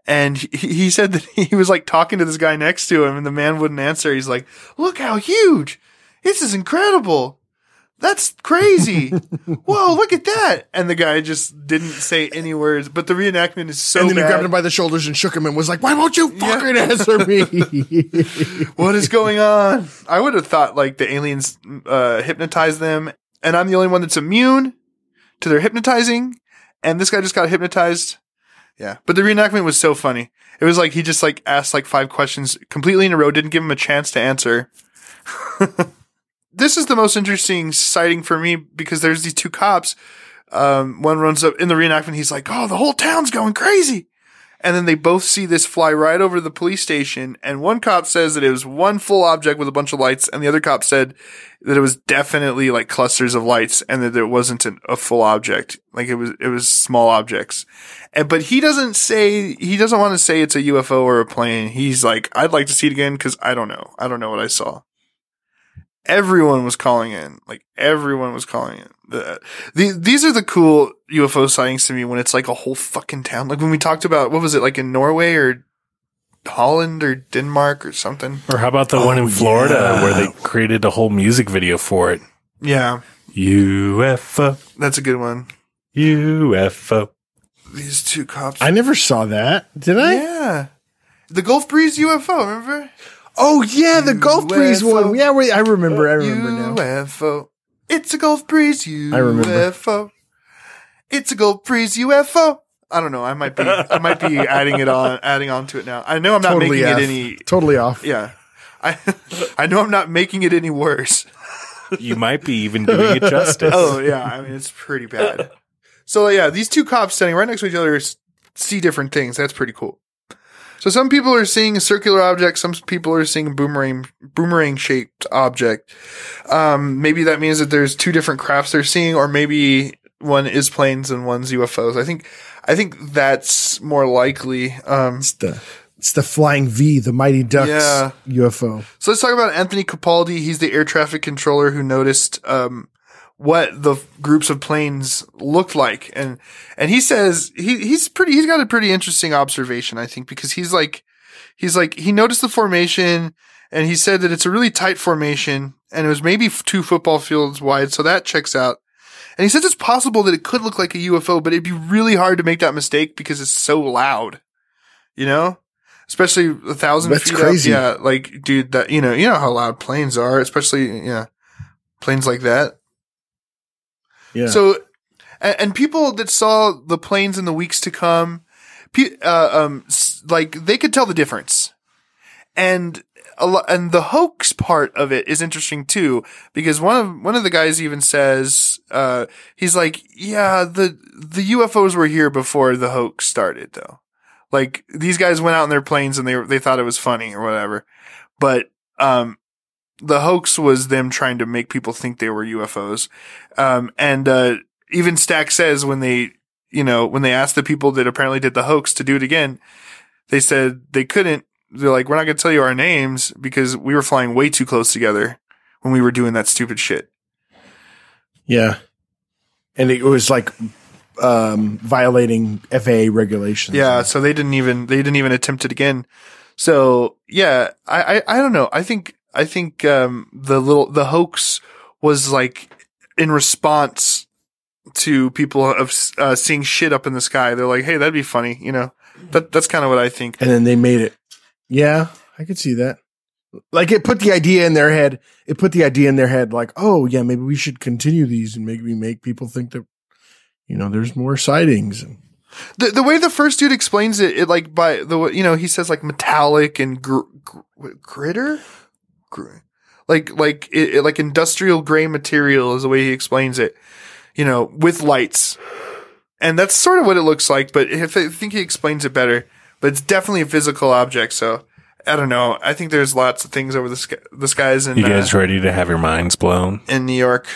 And he said that he was like talking to this guy next to him and the man wouldn't answer. He's like, look how huge. This is incredible. That's crazy. Whoa, look at that. And the guy just didn't say any words, but the reenactment is so and then he grabbed him by the shoulders and shook him and was like, "Why won't you fucking answer me?" what is going on? I would have thought like the aliens uh, hypnotize them, and I'm the only one that's immune to their hypnotizing, and this guy just got hypnotized. Yeah, but the reenactment was so funny. It was like he just like asked like five questions completely in a row, didn't give him a chance to answer. this is the most interesting sighting for me because there's these two cops. Um, one runs up in the reenactment. He's like, "Oh, the whole town's going crazy." And then they both see this fly right over the police station. And one cop says that it was one full object with a bunch of lights. And the other cop said that it was definitely like clusters of lights and that it wasn't an, a full object. Like it was, it was small objects. And, but he doesn't say, he doesn't want to say it's a UFO or a plane. He's like, I'd like to see it again because I don't know. I don't know what I saw. Everyone was calling in. Like everyone was calling in. The, the, these are the cool UFO sightings to me when it's like a whole fucking town. Like when we talked about, what was it, like in Norway or Holland or Denmark or something? Or how about the Oh, one in oh, Florida yeah. where they created a whole music video for it? Yeah, UFO, that's a good one. UFO. These two cops. I never saw that. Did I? yeah. The Gulf Breeze UFO, remember? Oh yeah, the Gulf Breeze one. Yeah, wait, I remember. I uh, remember now. UFO. It's a Gulf Breeze UFO. I remember. It's a Gulf Breeze UFO. I don't know. I might be. I might be adding it on, adding on to it now. I know I'm not Totally making off. it any. Totally off. Yeah. I I know I'm not making it any worse. You might be even doing it justice. Oh yeah, I mean it's pretty bad. So yeah, these two cops standing right next to each other see different things. That's pretty cool. So some people are seeing a circular object, some people are seeing a boomerang boomerang shaped object. Um, maybe that means that there's two different crafts they're seeing, or maybe one is planes and one's UFOs. I think I think that's more likely. Um, It's the it's the flying V, the Mighty Ducks Yeah. UFO. so let's talk about Anthony Capaldi. He's the air traffic controller who noticed um, what the groups of planes looked like, and and he says he he's pretty he's got a pretty interesting observation, I think, because he's like he's like he noticed the formation, and he said that it's a really tight formation, and it was maybe two football fields wide, so that checks out. And he says it's possible that it could look like a UFO, but it'd be really hard to make that mistake because it's so loud, you know, especially a thousand That's feet crazy. up. Yeah, like dude, that you know, you know how loud planes are, especially yeah, planes like that. Yeah. So, and, and people that saw the planes in the weeks to come, pe- uh, um, like they could tell the difference. And a lo- and the hoax part of it is interesting too, because one of one of the guys even says, uh, he's like, yeah, the the UFOs were here before the hoax started, though. Like these guys went out in their planes and they they thought it was funny or whatever, but um, the hoax was them trying to make people think they were UFOs. Um, and, uh, even Stack says when they, you know, when they asked the people that apparently did the hoax to do it again, they said they couldn't. They're like, we're not going to tell you our names because we were flying way too close together when we were doing that stupid shit. yeah. And it was like um, violating FAA regulations. Yeah. So they didn't even, they didn't even attempt it again. So yeah, I, I, I don't know. I think, I think, um, the little, the hoax was like in response to people of, uh, seeing shit up in the sky. They're like, Hey, that'd be funny. You know, that, that's kind of what I think. And then they made it. Yeah, I could see that. Like it put the idea in their head. It put the idea in their head, like, oh yeah, maybe we should continue these and maybe make people think that, you know, there's more sightings. And The, the way the first dude explains it, it like by the, way- you know, he says like metallic and gr- gr- gritter, Gr- like, like, it, like industrial gray material is the way he explains it, you know, with lights. And that's sort of what it looks like, but if I think he explains it better, but it's definitely a physical object. So I don't know. I think there's lots of things over the sky, the skies in, You guys uh, ready to have your minds blown? in New York.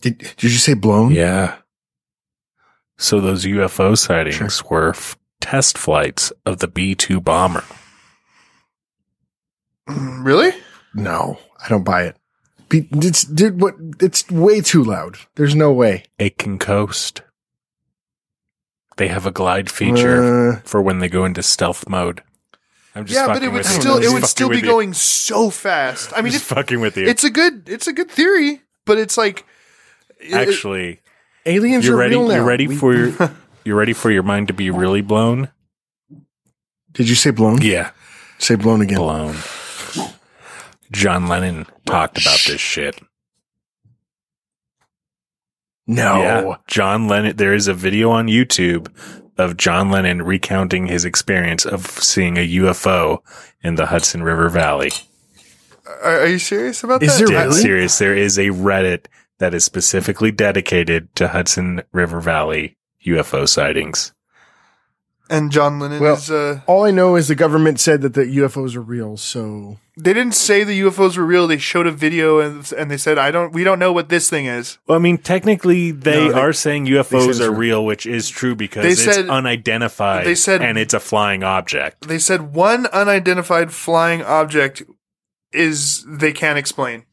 did did you say blown? Yeah. So those UFO sightings were f- test flights of the B 2 bomber. Really? No, I don't buy it. Be- It's dude, what? It's way too loud. There's no way. It can coast. They have a glide feature Uh, for when they go into stealth mode. I'm just yeah, but fucking it would with you. still, I'm it just would fucking still be with you. going so fast. I mean, just it's, fucking with you. it's a good it's a good theory, but it's like it- Actually, aliens you're are ready. real now. You're ready We- for your. You're ready for your mind to be really blown. Did you say blown? Yeah, Say blown again. blown. John Lennon talked about this shit. No. Yeah, John Lennon. There is a video on YouTube of John Lennon recounting his experience of seeing a UFO in the Hudson River Valley. are, are you serious about Is that? there really? serious. There is a Reddit that is specifically dedicated to Hudson River Valley UFO sightings. And John Lennon Well- is. Uh, All I know is the government said that the UFOs are real. So they didn't say the UFOs were real. They showed a video and and they said, "I don't. We don't know what this thing is." Well, I mean, technically, they, No, they- are saying UFOs it's are real. real, which is true because They it's said- unidentified. they said- and it's a flying object. They said one unidentified flying object is they can't explain.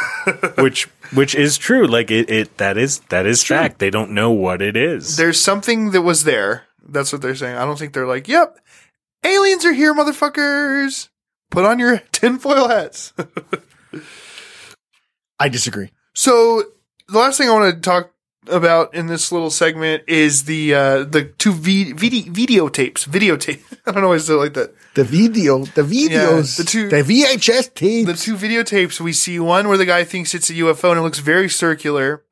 which which is true. Like it, it that is that is true. fact. They don't know what it is. There's something that was there. That's what they're saying. I don't think they're like, "Yep, aliens are here, motherfuckers." Put on your tinfoil hats. I disagree. So the last thing I want to talk about in this little segment is the uh, the two v- video videotapes. Videotape. I don't know why I like that. The video, the videos, the two- the VHS tapes. The two videotapes we see one where the guy thinks it's a UFO and it looks very circular,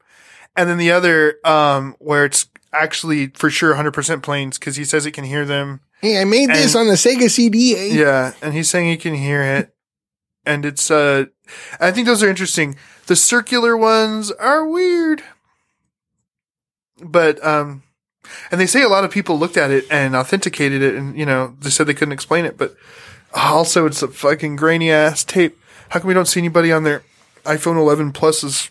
and then the other um, where it's actually for sure 100% planes because he says he can hear them. hey, I made this on the Sega CD. eh? Yeah, and he's saying he can hear it, and it's uh, I think those are interesting. The circular ones are weird, but um, And they say a lot of people looked at it and authenticated it, and you know they said they couldn't explain it, but also it's a fucking grainy ass tape. How come we don't see anybody on their iPhone 11 Pluses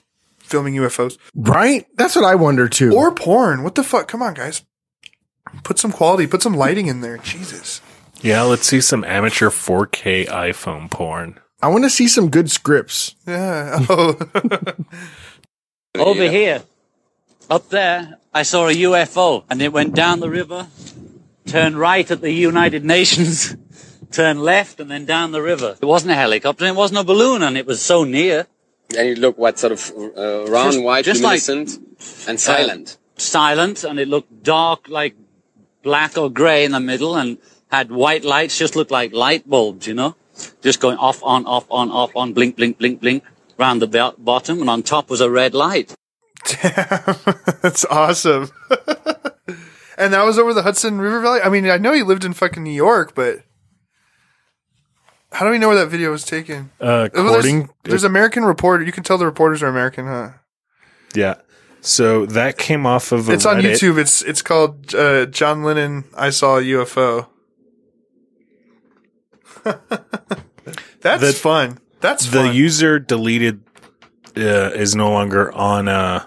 filming UFOs Right? That's what I wonder too. or porn? What the fuck? Come on, guys. Put some quality. Put some lighting in there. Jesus. Yeah, let's see some amateur 4K iPhone porn. I want to see some good scripts. Yeah. Oh. Over here, up there, I saw a UFO and it went down the river, turned right at the United Nations, turned left and then down the river. It wasn't a helicopter, it wasn't a balloon and it was so near. And you look what sort of uh, round, Just- white, just like- and silent. Silent and it looked dark like black or grey in the middle and had white lights, just looked like light bulbs, you know? Just going off, on, off, on, off, on, blink, blink, blink, blink, round the bo- bottom and on top was a red light. Damn, that's awesome. and that was over the Hudson River Valley. I mean, I know he lived in fucking New York, but how do we know where that video was taken? Uh, according, there's, there's American reporter. You can tell the reporters are American, huh? yeah. So that came off of a It's on Reddit. YouTube. It's it's called uh, John Lennon. I saw a UFO. That's The- fun. That's The fun. user deleted uh, is no longer on uh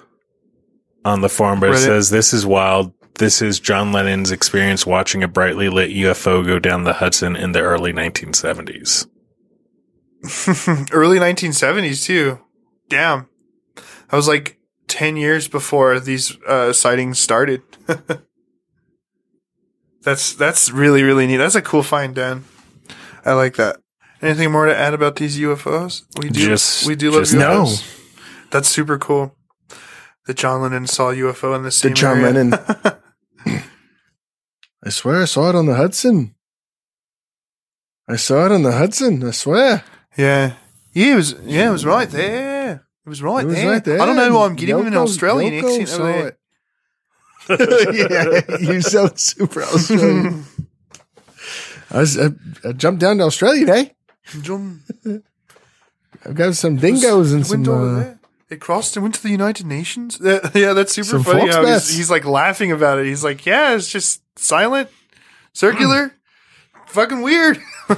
on the forum, but it says this is wild. This is John Lennon's experience watching a brightly lit UFO go down the Hudson in the early 1970s. early 1970s too. Damn, I was like 10 years before these uh, sightings started. that's that's really really neat. That's a cool find, Dan. I like that. Anything more to add about these UFOs? We do. Just- we do love just UFOs. no. That's super cool. That John Lennon saw UFO in the The same John area. Lennon. I swear I saw it on the Hudson. I saw it on the Hudson. I swear. Yeah. Yeah, it was yeah, it was right there. It was right, It was there. right there. I don't know why I'm getting him in Australian Yoko accent saw over there. it. yeah, you sound super Australian. I, was, I, I jumped down to Australia today. John I've got some dingoes and some. Uh. They crossed and went to the United Nations. Yeah, yeah, that's super Some funny. How he's, he's like laughing about it. He's like, "Yeah, it's just silent, circular, fucking weird."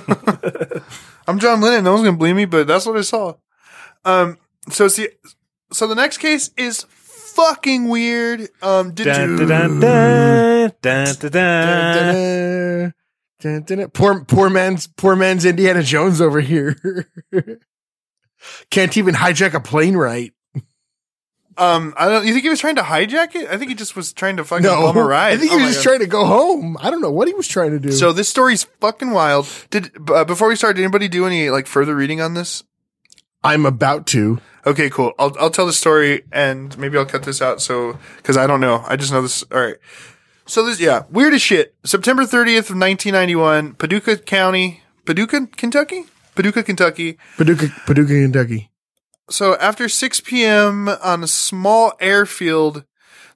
I'm John Lennon. No one's gonna believe me, but that's what I saw. Um. So see, so the next case is fucking weird. Um. Poor, poor man's, poor man's Indiana Jones over here. Can't even hijack a plane right. Um. I don't. You think he was trying to hijack it? I think he just was trying to fucking No, bum a ride. I think Oh he my was just God. trying to go home. I don't know what he was trying to do. So this story's fucking wild. Did uh, before we start, did anybody do any like further reading on this? I'm about to. Okay, cool. I'll I'll tell the story and maybe I'll cut this out so because I don't know. I just know this. All right. So this yeah weird as shit. September 30th of 1991, Paducah County, Paducah, Kentucky, Paducah, Kentucky. Paducah, Paducah, Kentucky. So after 6 p.m. on a small airfield,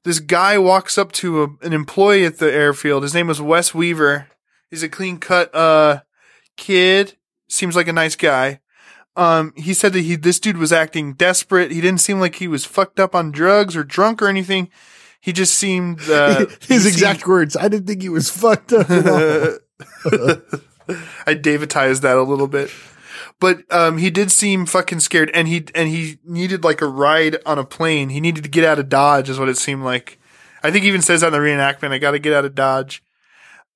this guy walks up to a, an employee at the airfield. His name was Wes Weaver. He's a clean cut uh kid. Seems like a nice guy. Um, he said that he this dude was acting desperate. He didn't seem like he was fucked up on drugs or drunk or anything. He just seemed uh, His exact words. I didn't think he was fucked up. I Davidized that a little bit. But um, he did seem fucking scared, and he and he needed like a ride on a plane. He needed to get out of Dodge, is what it seemed like. I think he even says that in the reenactment. I got to get out of Dodge.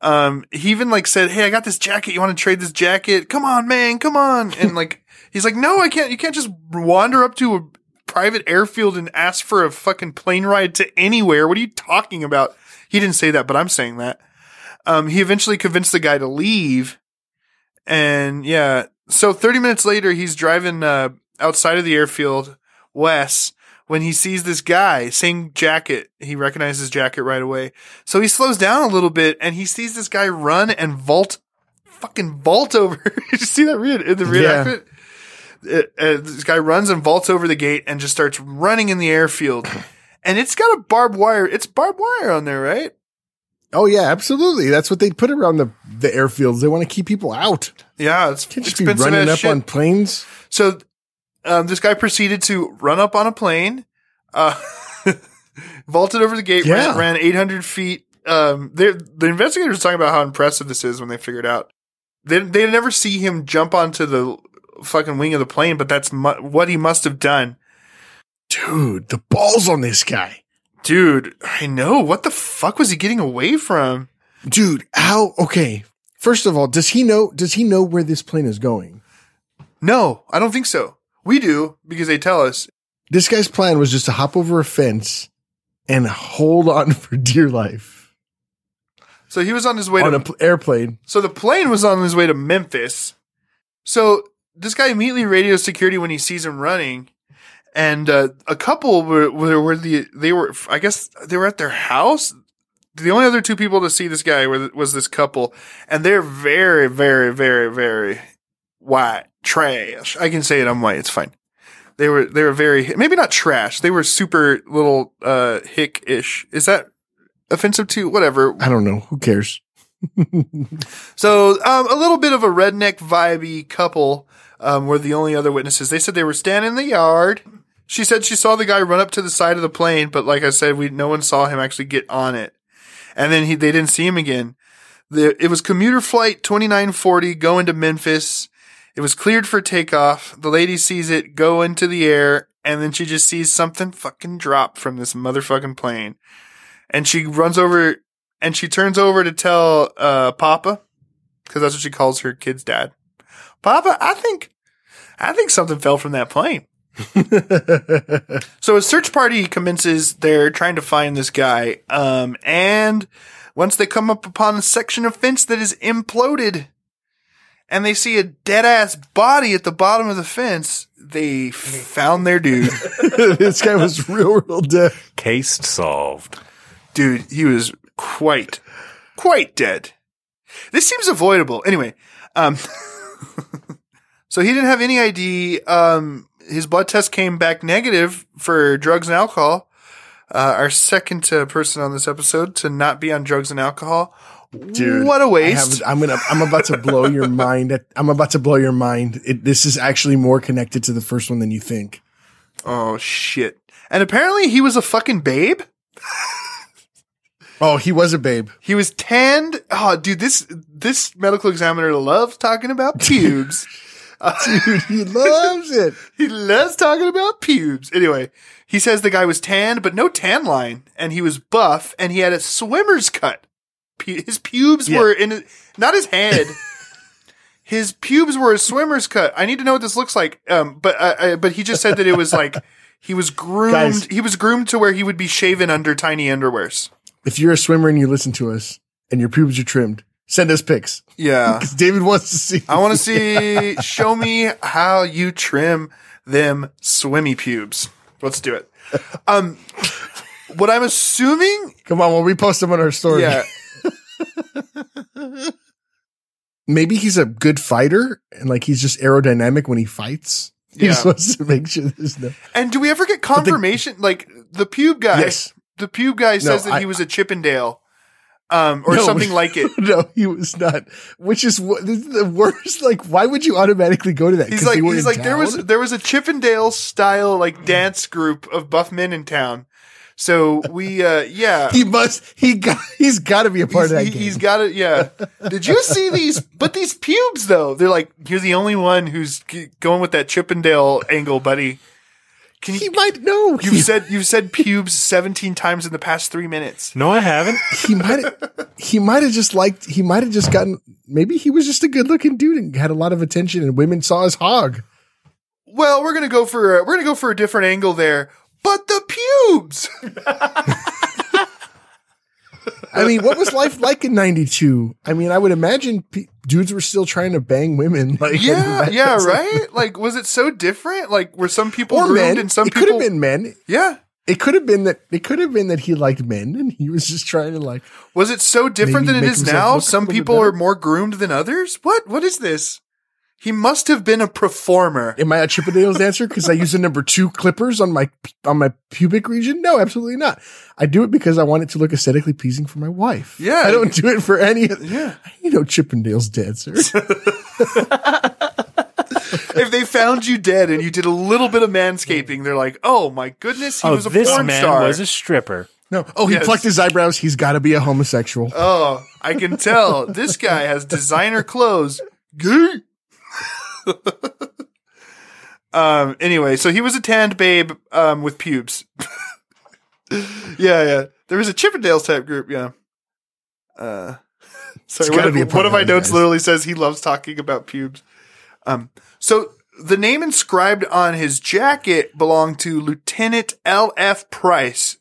Um, he even like said, "Hey, I got this jacket. You want to trade this jacket? Come on, man, come on!" And like he's like, "No, I can't. You can't just wander up to a private airfield and ask for a fucking plane ride to anywhere. What are you talking about?" He didn't say that, but I'm saying that. Um, he eventually convinced the guy to leave. And yeah, so 30 minutes later, he's driving uh, outside of the airfield, Wes, when he sees this guy, same jacket. He recognizes jacket right away. So he slows down a little bit and he sees this guy run and vault, fucking vault over. Did you see that re- in the Yeah. reenactment? Uh, uh, this guy runs and vaults over the gate and just starts running in the airfield. And it's got a barbed wire. It's barbed wire on there, right? Oh yeah, absolutely. That's what they put around the the airfields. They want to keep people out. Yeah, it's Can't just be expensive running up shit. on planes. So um, this guy proceeded to run up on a plane. Uh, vaulted over the gate, Yeah. ran, ran 800 feet. Um, the investigators were talking about how impressive this is when they figured out. They they never see him jump onto the fucking wing of the plane, but that's mu- what he must have done, Dude, the balls on this guy. Dude. I know. What the fuck was he getting away from? Dude, how okay. First of all, does he know does he know where this plane is going? No, I don't think so. We do because they tell us. This guy's plan was just to hop over a fence and hold on for dear life So he was on his way on to an pl- airplane. So the plane was on his way to Memphis. So this guy immediately radios security when he sees him running, and uh, a couple were, were were the they were I guess they were at their house. The only other two people to see this guy were, was this couple, and they're very, very, very, very white trash. I can say it. I'm white. It's fine. They were they were very maybe not trash. They were super little uh hick ish. Is that offensive to whatever? I don't know. Who cares? So, um, a little bit of a redneck vibey couple um, were the only other witnesses. They said they were standing in the yard. She said she saw the guy run up to the side of the plane, but like I said, we no one saw him actually get on it. And then he they didn't see him again. The, it was commuter flight 2940 going to Memphis. It was cleared for takeoff. The lady sees it go into the air, and then she just sees something fucking drop from this motherfucking plane. And she runs over and she turns over to tell uh, Papa, because that's what she calls her kid's dad. Papa, I think, I think something fell from that plane. So a search party commences. They're trying to find this guy. Um, and once they come up upon a section of fence that is imploded, and they see a dead ass body at the bottom of the fence, they found their dude. this guy was real, real dead. Case solved. dude, he was quite, quite dead. This seems avoidable. Anyway, um, so he didn't have any ID. Um, his blood test came back negative for drugs and alcohol. Uh, our second uh, person on this episode to not be on drugs and alcohol. Dude, what a waste! have, I'm gonna. I'm about to blow your mind. I'm about to blow your mind. It, this is actually more connected to the first one than you think. oh shit! And apparently he was a fucking babe. Oh, he was a babe. He was tanned. Oh, dude, this this medical examiner loves talking about pubes. Dude, he loves it. He loves talking about pubes. Anyway, he says the guy was tanned, but no tan line, and he was buff, and he had a swimmer's cut. His pubes Yeah. were in, not his head. his pubes were a swimmer's cut. I need to know what this looks like. Um, but uh, uh, but he just said that it was like he was groomed. Guys. He was groomed to where he would be shaven under tiny underwears. If you're a swimmer and you listen to us and your pubes are trimmed, send us pics. Yeah, David wants to see. I want to see. Show me how you trim them swimmy pubes. Let's do it. Um, what I'm assuming, Come on, we'll repost them on our story. yeah, Maybe he's a good fighter and like he's just aerodynamic when he fights. He Yeah. wants to make sure there's no. And do we ever get confirmation? like the pube guy, Yes. the pube guy says that I- he was a Chippendale, um, or No. something like it. No, he was not. Which is what this is the worst. Like, why would you automatically go to that? He's like, he's like, there was there was a Chippendale style like dance group of buff men in town. So we, uh, yeah, He must. He got. He's got to be a part he's, of that he, game. has got it. Yeah. Did you see these? But these pubes, though, they're like you're the only one who's going with that Chippendale angle, buddy. Can he might know. You've said you've said pubes 17 times in the past three minutes. No, I haven't. he might. He might have just liked. He might have just gotten. Maybe he was just a good looking dude and had a lot of attention, and women saw his hog. Well, we're gonna go for a, we're gonna go for a different angle there. But the pubes. I mean, what was life like in '92? I mean, I would imagine pe- dudes were still trying to bang women. Like, Yeah, yeah, right. Like, was it so different? Like, were some people Or groomed men. and some it could have been men. Yeah. It could have been that. It could have been that he liked men, and he was just trying to like. Was it so different than it is now? Some people better? are more groomed than others. What? What is this? He must have been a performer. Am I a Chippendales dancer because I use the number two clippers on my on my pubic region? No, absolutely not. I do it because I want it to look aesthetically pleasing for my wife. Yeah. I don't do it for any. Yeah. you know, Chippendales dancer. if they found you dead and you did a little bit of manscaping, they're like, "Oh my goodness, he oh, was a this porn man star." was a stripper. No. Oh, he Yes. plucked his eyebrows. He's got to be a homosexual. oh, I can tell this guy has designer clothes. Gay. um. Anyway, so he was a tanned babe um, with pubes. yeah, yeah. There was a Chippendales type group. Yeah. Uh. Sorry, one, be a part one of of my notes guys. literally says he loves talking about pubes. Um. So the name inscribed on his jacket belonged to Lieutenant L. F. Price.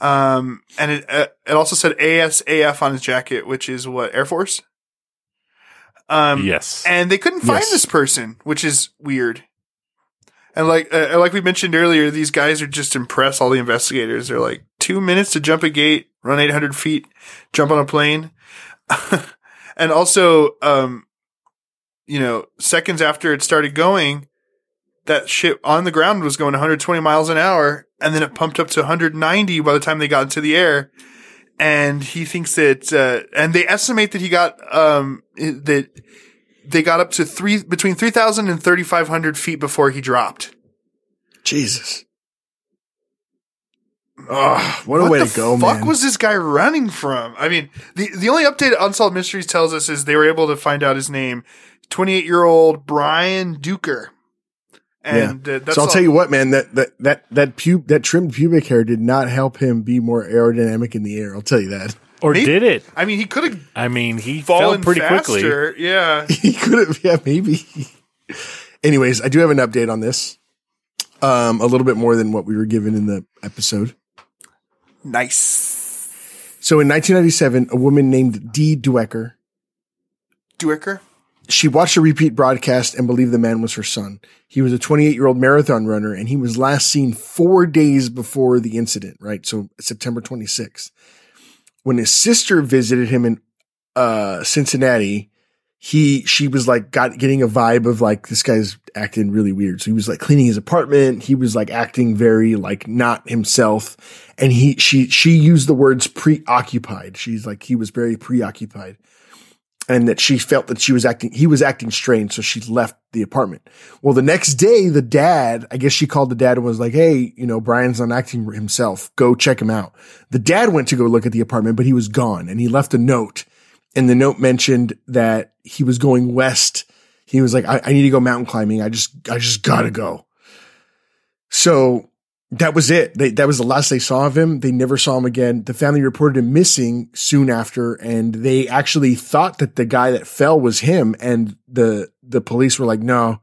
Um, and it uh, it also said ASAF on his jacket, which is what Air Force. Um, yes. and they couldn't find Yes. this person, which is weird. And like uh, like we mentioned earlier, these guys are just impressed. all the investigators. They're like two minutes to jump a gate, run eight hundred feet, jump on a plane, and also, um, you know, seconds after it started going, that ship on the ground was going 120 miles an hour, and then it pumped up to 190 by the time they got into the air. And he thinks that, uh, and they estimate that he got, um, that they got up to three, between 3,000 and 3,500 feet before he dropped. Jesus. Oh, what a what way to go, fuck man. was this guy running from? I mean, the, the only update Unsolved Mysteries tells us is they were able to find out his name. 28 year old Brian Deucker. And uh, that's so I'll all- tell you what, man, that, that, that, that pub, that trimmed pubic hair did not help him be more aerodynamic in the air. I'll tell you that. or Maybe- did it? I mean, he could have I mean, he fell fallen pretty quickly. Yeah. he could have, yeah, maybe. Anyways, I do have an update on this. Um, a little bit more than what we were given in the episode. Nice. So in 1997, a woman named Dee Dwecker, Duiker? She watched a repeat broadcast and believed the man was her son. He was a 28 year old marathon runner and he was last seen four days before the incident, right? So September 26th. When his sister visited him in, uh, Cincinnati, he, she was like, got, getting a vibe of like, this guy's acting really weird. So he was like cleaning his apartment. He was like acting very like not himself. And he, she, she used the words preoccupied. She's like, he was very preoccupied and that she felt that she was acting, he was acting strange. So she left the apartment. Well, the next day, the dad, I guess she called the dad and was like, Hey, you know, Brian's not acting himself. Go check him out. The dad went to go look at the apartment, but he was gone and he left a note. And the note mentioned that he was going west. He was like, I, I need to go mountain climbing. I just, I just gotta go. So that was it. They, that was the last they saw of him. They never saw him again. The family reported him missing soon after, and they actually thought that the guy that fell was him. And the the police were like, "No."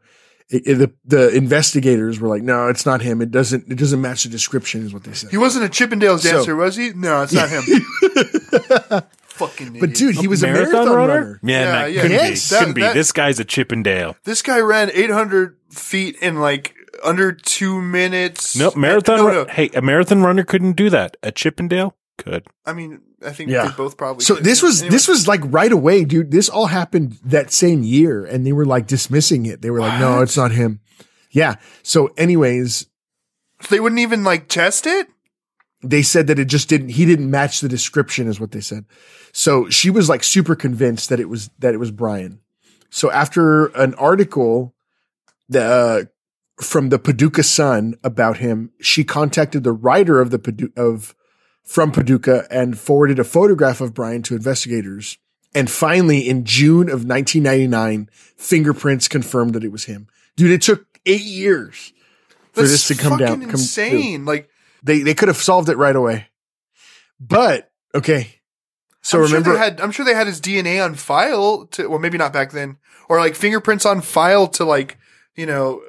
It, it- the the investigators were like, "No, it's not him. It doesn't it doesn't match the description," is what they said. He wasn't a Chippendales So- dancer, was he? No, it's not him. Fucking idiot. But dude, he was a marathon, runner. Yeah, Yeah, that yeah. couldn't Yes. be. Couldn't That- be. that- This guy's a Chippendale. this guy ran 800 feet in like under two minutes. Nope, marathon. No, run- no. Hey, a marathon runner couldn't do that. A Chippendale could. I mean, I think Yeah. they both probably. So could. this was Anyway. this was like right away, dude. This all happened that same year, and they were like dismissing it. They were like, "No, it's not him." Yeah. So, anyways, They wouldn't even like test it. they said that it just didn't he didn't match the description is what they said so she was like super convinced that it was that it was brian so after an article the uh, from the paducah sun about him she contacted the writer of the Padu- of from paducah and forwarded a photograph of brian to investigators and finally in june of 1999 fingerprints confirmed that it was him dude it took eight years for That's this to come fucking down come through. insane. Like, They they could have solved it right away. But okay. So I'm remember sure they had. I'm sure they had his DNA on file to, well, maybe not back then, or like fingerprints on file to like, you know,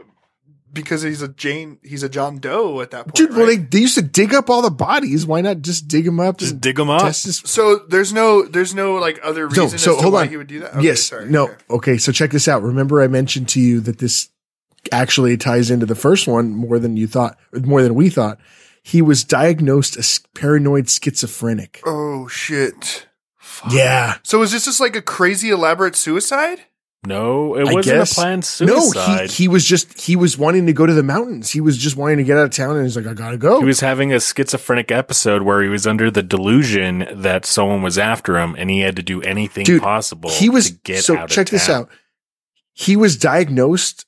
because he's a Jane, he's a John Doe at that point. dude, well they, they used to dig up all the bodies. Why not just dig them up? Just dig dig 'em up. test this- so there's no, there's no like other No, reason so as to hold why on. he would do that. Okay, yes. sorry. no. Okay. Okay. So check this out. Remember I mentioned to you that this actually ties into the first one more than you thought, more than we thought. He was diagnosed as paranoid schizophrenic. Oh shit. Yeah. So is this just like a crazy elaborate suicide? No, it I wasn't guess. a planned suicide. No, he, he was just, he was wanting to go to the mountains. He was just wanting to get out of town and he's like, I gotta go. He was having a schizophrenic episode where he was under the delusion that someone was after him, and he had to do anything Dude, possible he was get so out. check this out he was diagnosed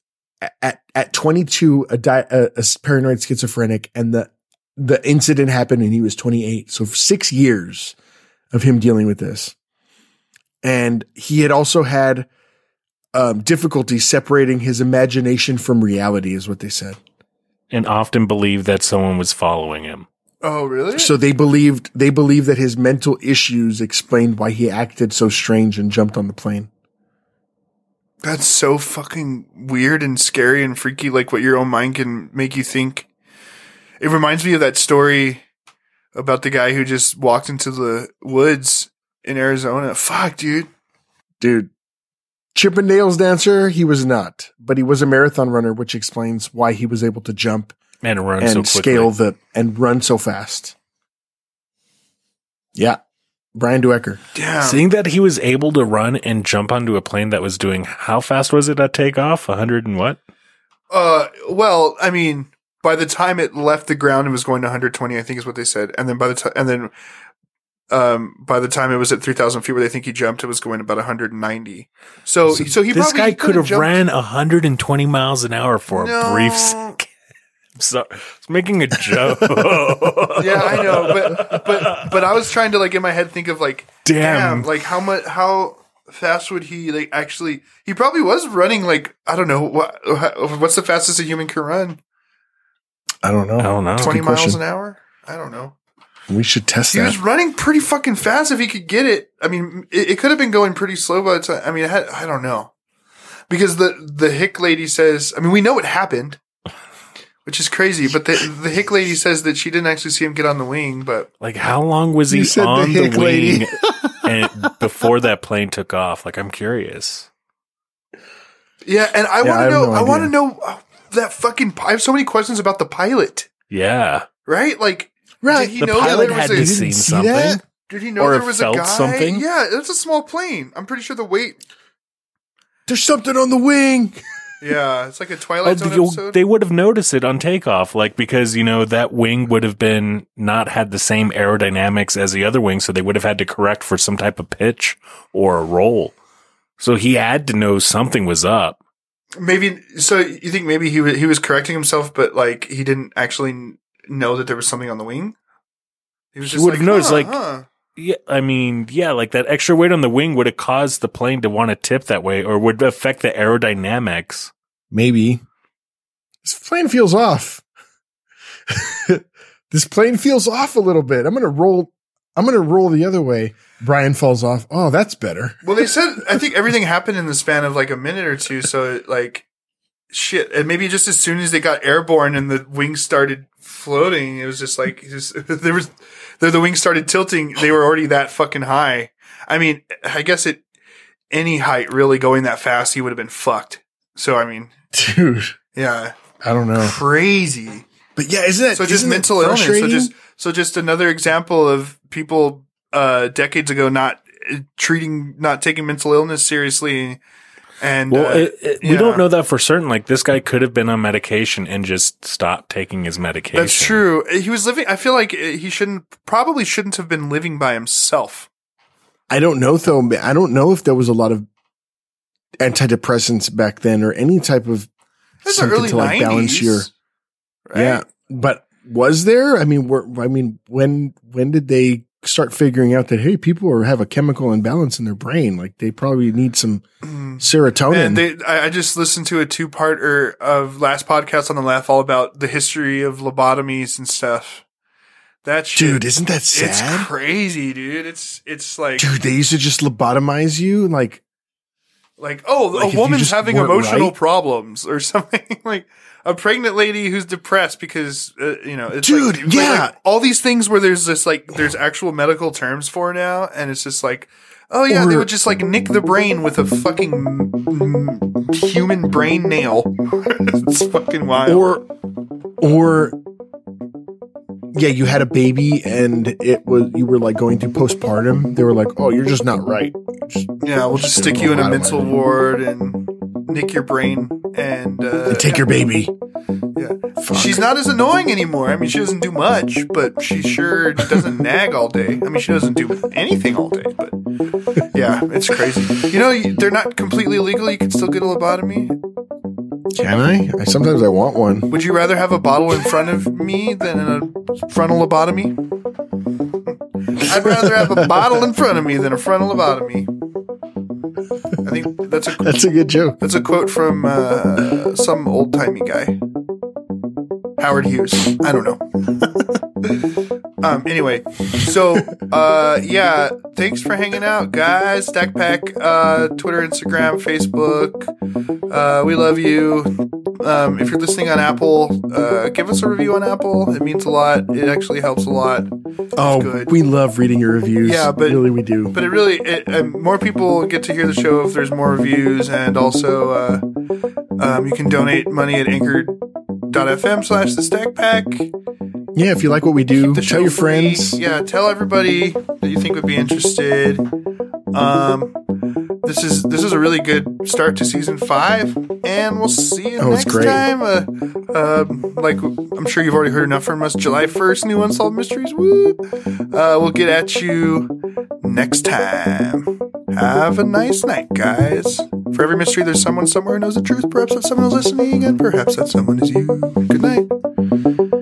at at 22 a, di- a, a paranoid schizophrenic and the the incident happened and he was 28 so 6 years of him dealing with this and he had also had um, difficulty separating his imagination from reality is what they said and often believed that someone was following him. Oh, really? so they believed they believed that his mental issues explained why he acted so strange and jumped on the plane That's so fucking weird and scary and freaky, like what your own mind can make you think. It reminds me of that story about the guy who just walked into the woods in Arizona. Fuck, dude. dude. Chippendales dancer, he was not, but he was a marathon runner, which explains why he was able to jump And run and so scale the and run so fast. Yeah, Brian Dwecker. Damn. Seeing that he was able to run and jump onto a plane that was doing how fast was it at takeoff? A hundred and what? Uh, well, I mean, by the time it left the ground, it was going to 120, I think is what they said. And then by the time, and then, um, by the time it was at 3,000 feet where they think he jumped, it was going about 190. So, so, he this probably guy he could have jumped- ran 120 miles an hour for No. a brief second. I'm sorry, I was making a joke. Yeah, I know, but but but I was trying to like in my head think of like Damn. like how much how fast would he like actually? He probably was running like I don't know what what's the fastest a human can run? I don't know. I don't know. Twenty miles question. an hour? I don't know. We should test He that. was running pretty fucking fast if he could get it. I mean, it, it could have been going pretty slow by the time. I mean, it had, I don't know because the the hick lady says. I mean, we know it happened. Which is crazy, but the the hick lady says that she didn't actually see him get on the wing, but Like, how long was he You said the on the, hick lady. wing and before that plane took off? Like, I'm curious. Yeah, and I Yeah, want to know. no I want to know uh, that fucking. I have so many questions about the pilot. Yeah, Right? Like, Right. Did he the know pilot there had was to a? seen see something. that? Did he know or there was a guy? something? Yeah, it's a small plane. I'm pretty sure the weight. There's something on the wing. Yeah, it's like a Oh, Twilight Zone episode. they would have noticed it on takeoff, like because you know that wing would have been not had the same aerodynamics as the other wing, so they would have had to correct for some type of pitch or a roll. So he had to know something was up. maybe. So you think maybe he was he was correcting himself, but like he didn't actually n- know that there was something on the wing. He was He just would have like, noticed, huh, like- huh. Yeah, I mean, yeah, like that extra weight on the wing would have caused the plane to want to tip that way, or would affect the aerodynamics. Maybe. This plane feels off. this plane feels off a little bit. I'm gonna roll. I'm gonna roll the other way. Brian falls off. Oh, that's better. Well, they said I think everything happened in the span of like a minute or two. So like, shit, and maybe just as soon as they got airborne and the wings started floating, it was just like just, there was the, the wings started tilting. They were already that fucking high. I mean, I guess at any height, really going that fast, he would have been fucked. So I mean, Dude, yeah, I don't know. crazy. But yeah, isn't that So just mental illness. So just so just another example of people uh decades ago not uh, treating not taking mental illness seriously and Well, uh, it, it, we yeah. don't know that for certain. Like this guy could have been on medication and just stopped taking his medication. that's true. He was living I feel like uh, he shouldn't probably shouldn't have been living by himself. I don't know though. I don't know if there was a lot of antidepressants back then or any type of That's something to like 90s. balance your right? yeah. But was there? I mean, were, I mean, when when did they start figuring out that hey, people are have a chemical imbalance in their brain? Like they probably need some serotonin. And they, I, just listened to a two-parter of last podcast on the left all about the history of lobotomies and stuff. That shit, Dude, isn't that it's sad? crazy, dude. It's it's like Dude, they used to just lobotomize you. Like, like oh Like, a woman's having emotional right? problems or something like a pregnant lady who's depressed because uh, you know it's Dude, like, yeah. like all these things where there's this like there's actual medical terms for now and it's just like oh yeah they would just like nick the brain with a fucking mm, human brain nail it's fucking wild or, or, yeah, you had a baby and it was you were like going through postpartum. They were like, "Oh, you're just not right." Just- yeah we'll just stick you in a mental ward and nick your brain and uh and take your baby. yeah Fuck. She's not as annoying anymore. I mean, she doesn't do much, but she sure doesn't nag all day. I mean, she doesn't do anything all day, but yeah, it's crazy. You know, they're not completely illegal. You can still get a lobotomy. Can I? I sometimes I want one. Would you rather have a bottle in front of me than a frontal lobotomy? I'd rather have a bottle in front of me than a frontal lobotomy. I think that's a That's a good joke. that's a quote from uh, some old timey guy. Howard Hughes. I don't know. Um. Anyway, so uh, yeah. Thanks for hanging out, guys. Stack Pack, uh, Twitter, Instagram, Facebook. Uh, we love you. Um, if you're listening on Apple, uh, give us a review on Apple. It means a lot. It actually helps a lot. Oh, good. we love reading your reviews. Yeah, but- really we do. But it really, it, um, more people get to hear the show if there's more reviews, and also uh, um, you can donate money at anchor.fm slash the stack pack. Yeah, if you like what we do, tell show your free. friends. Yeah, tell everybody that you think would be interested. Um, this is this is a really good start to season five, and we'll see you Oh, next time. Uh, um, like I'm sure you've already heard enough from us. July 1st, new unsolved mysteries. Woo! Uh, we'll get at you next time. Have a nice night, guys. For every mystery, there's someone somewhere who knows the truth. Perhaps that someone is listening, and perhaps that someone is you. Good night.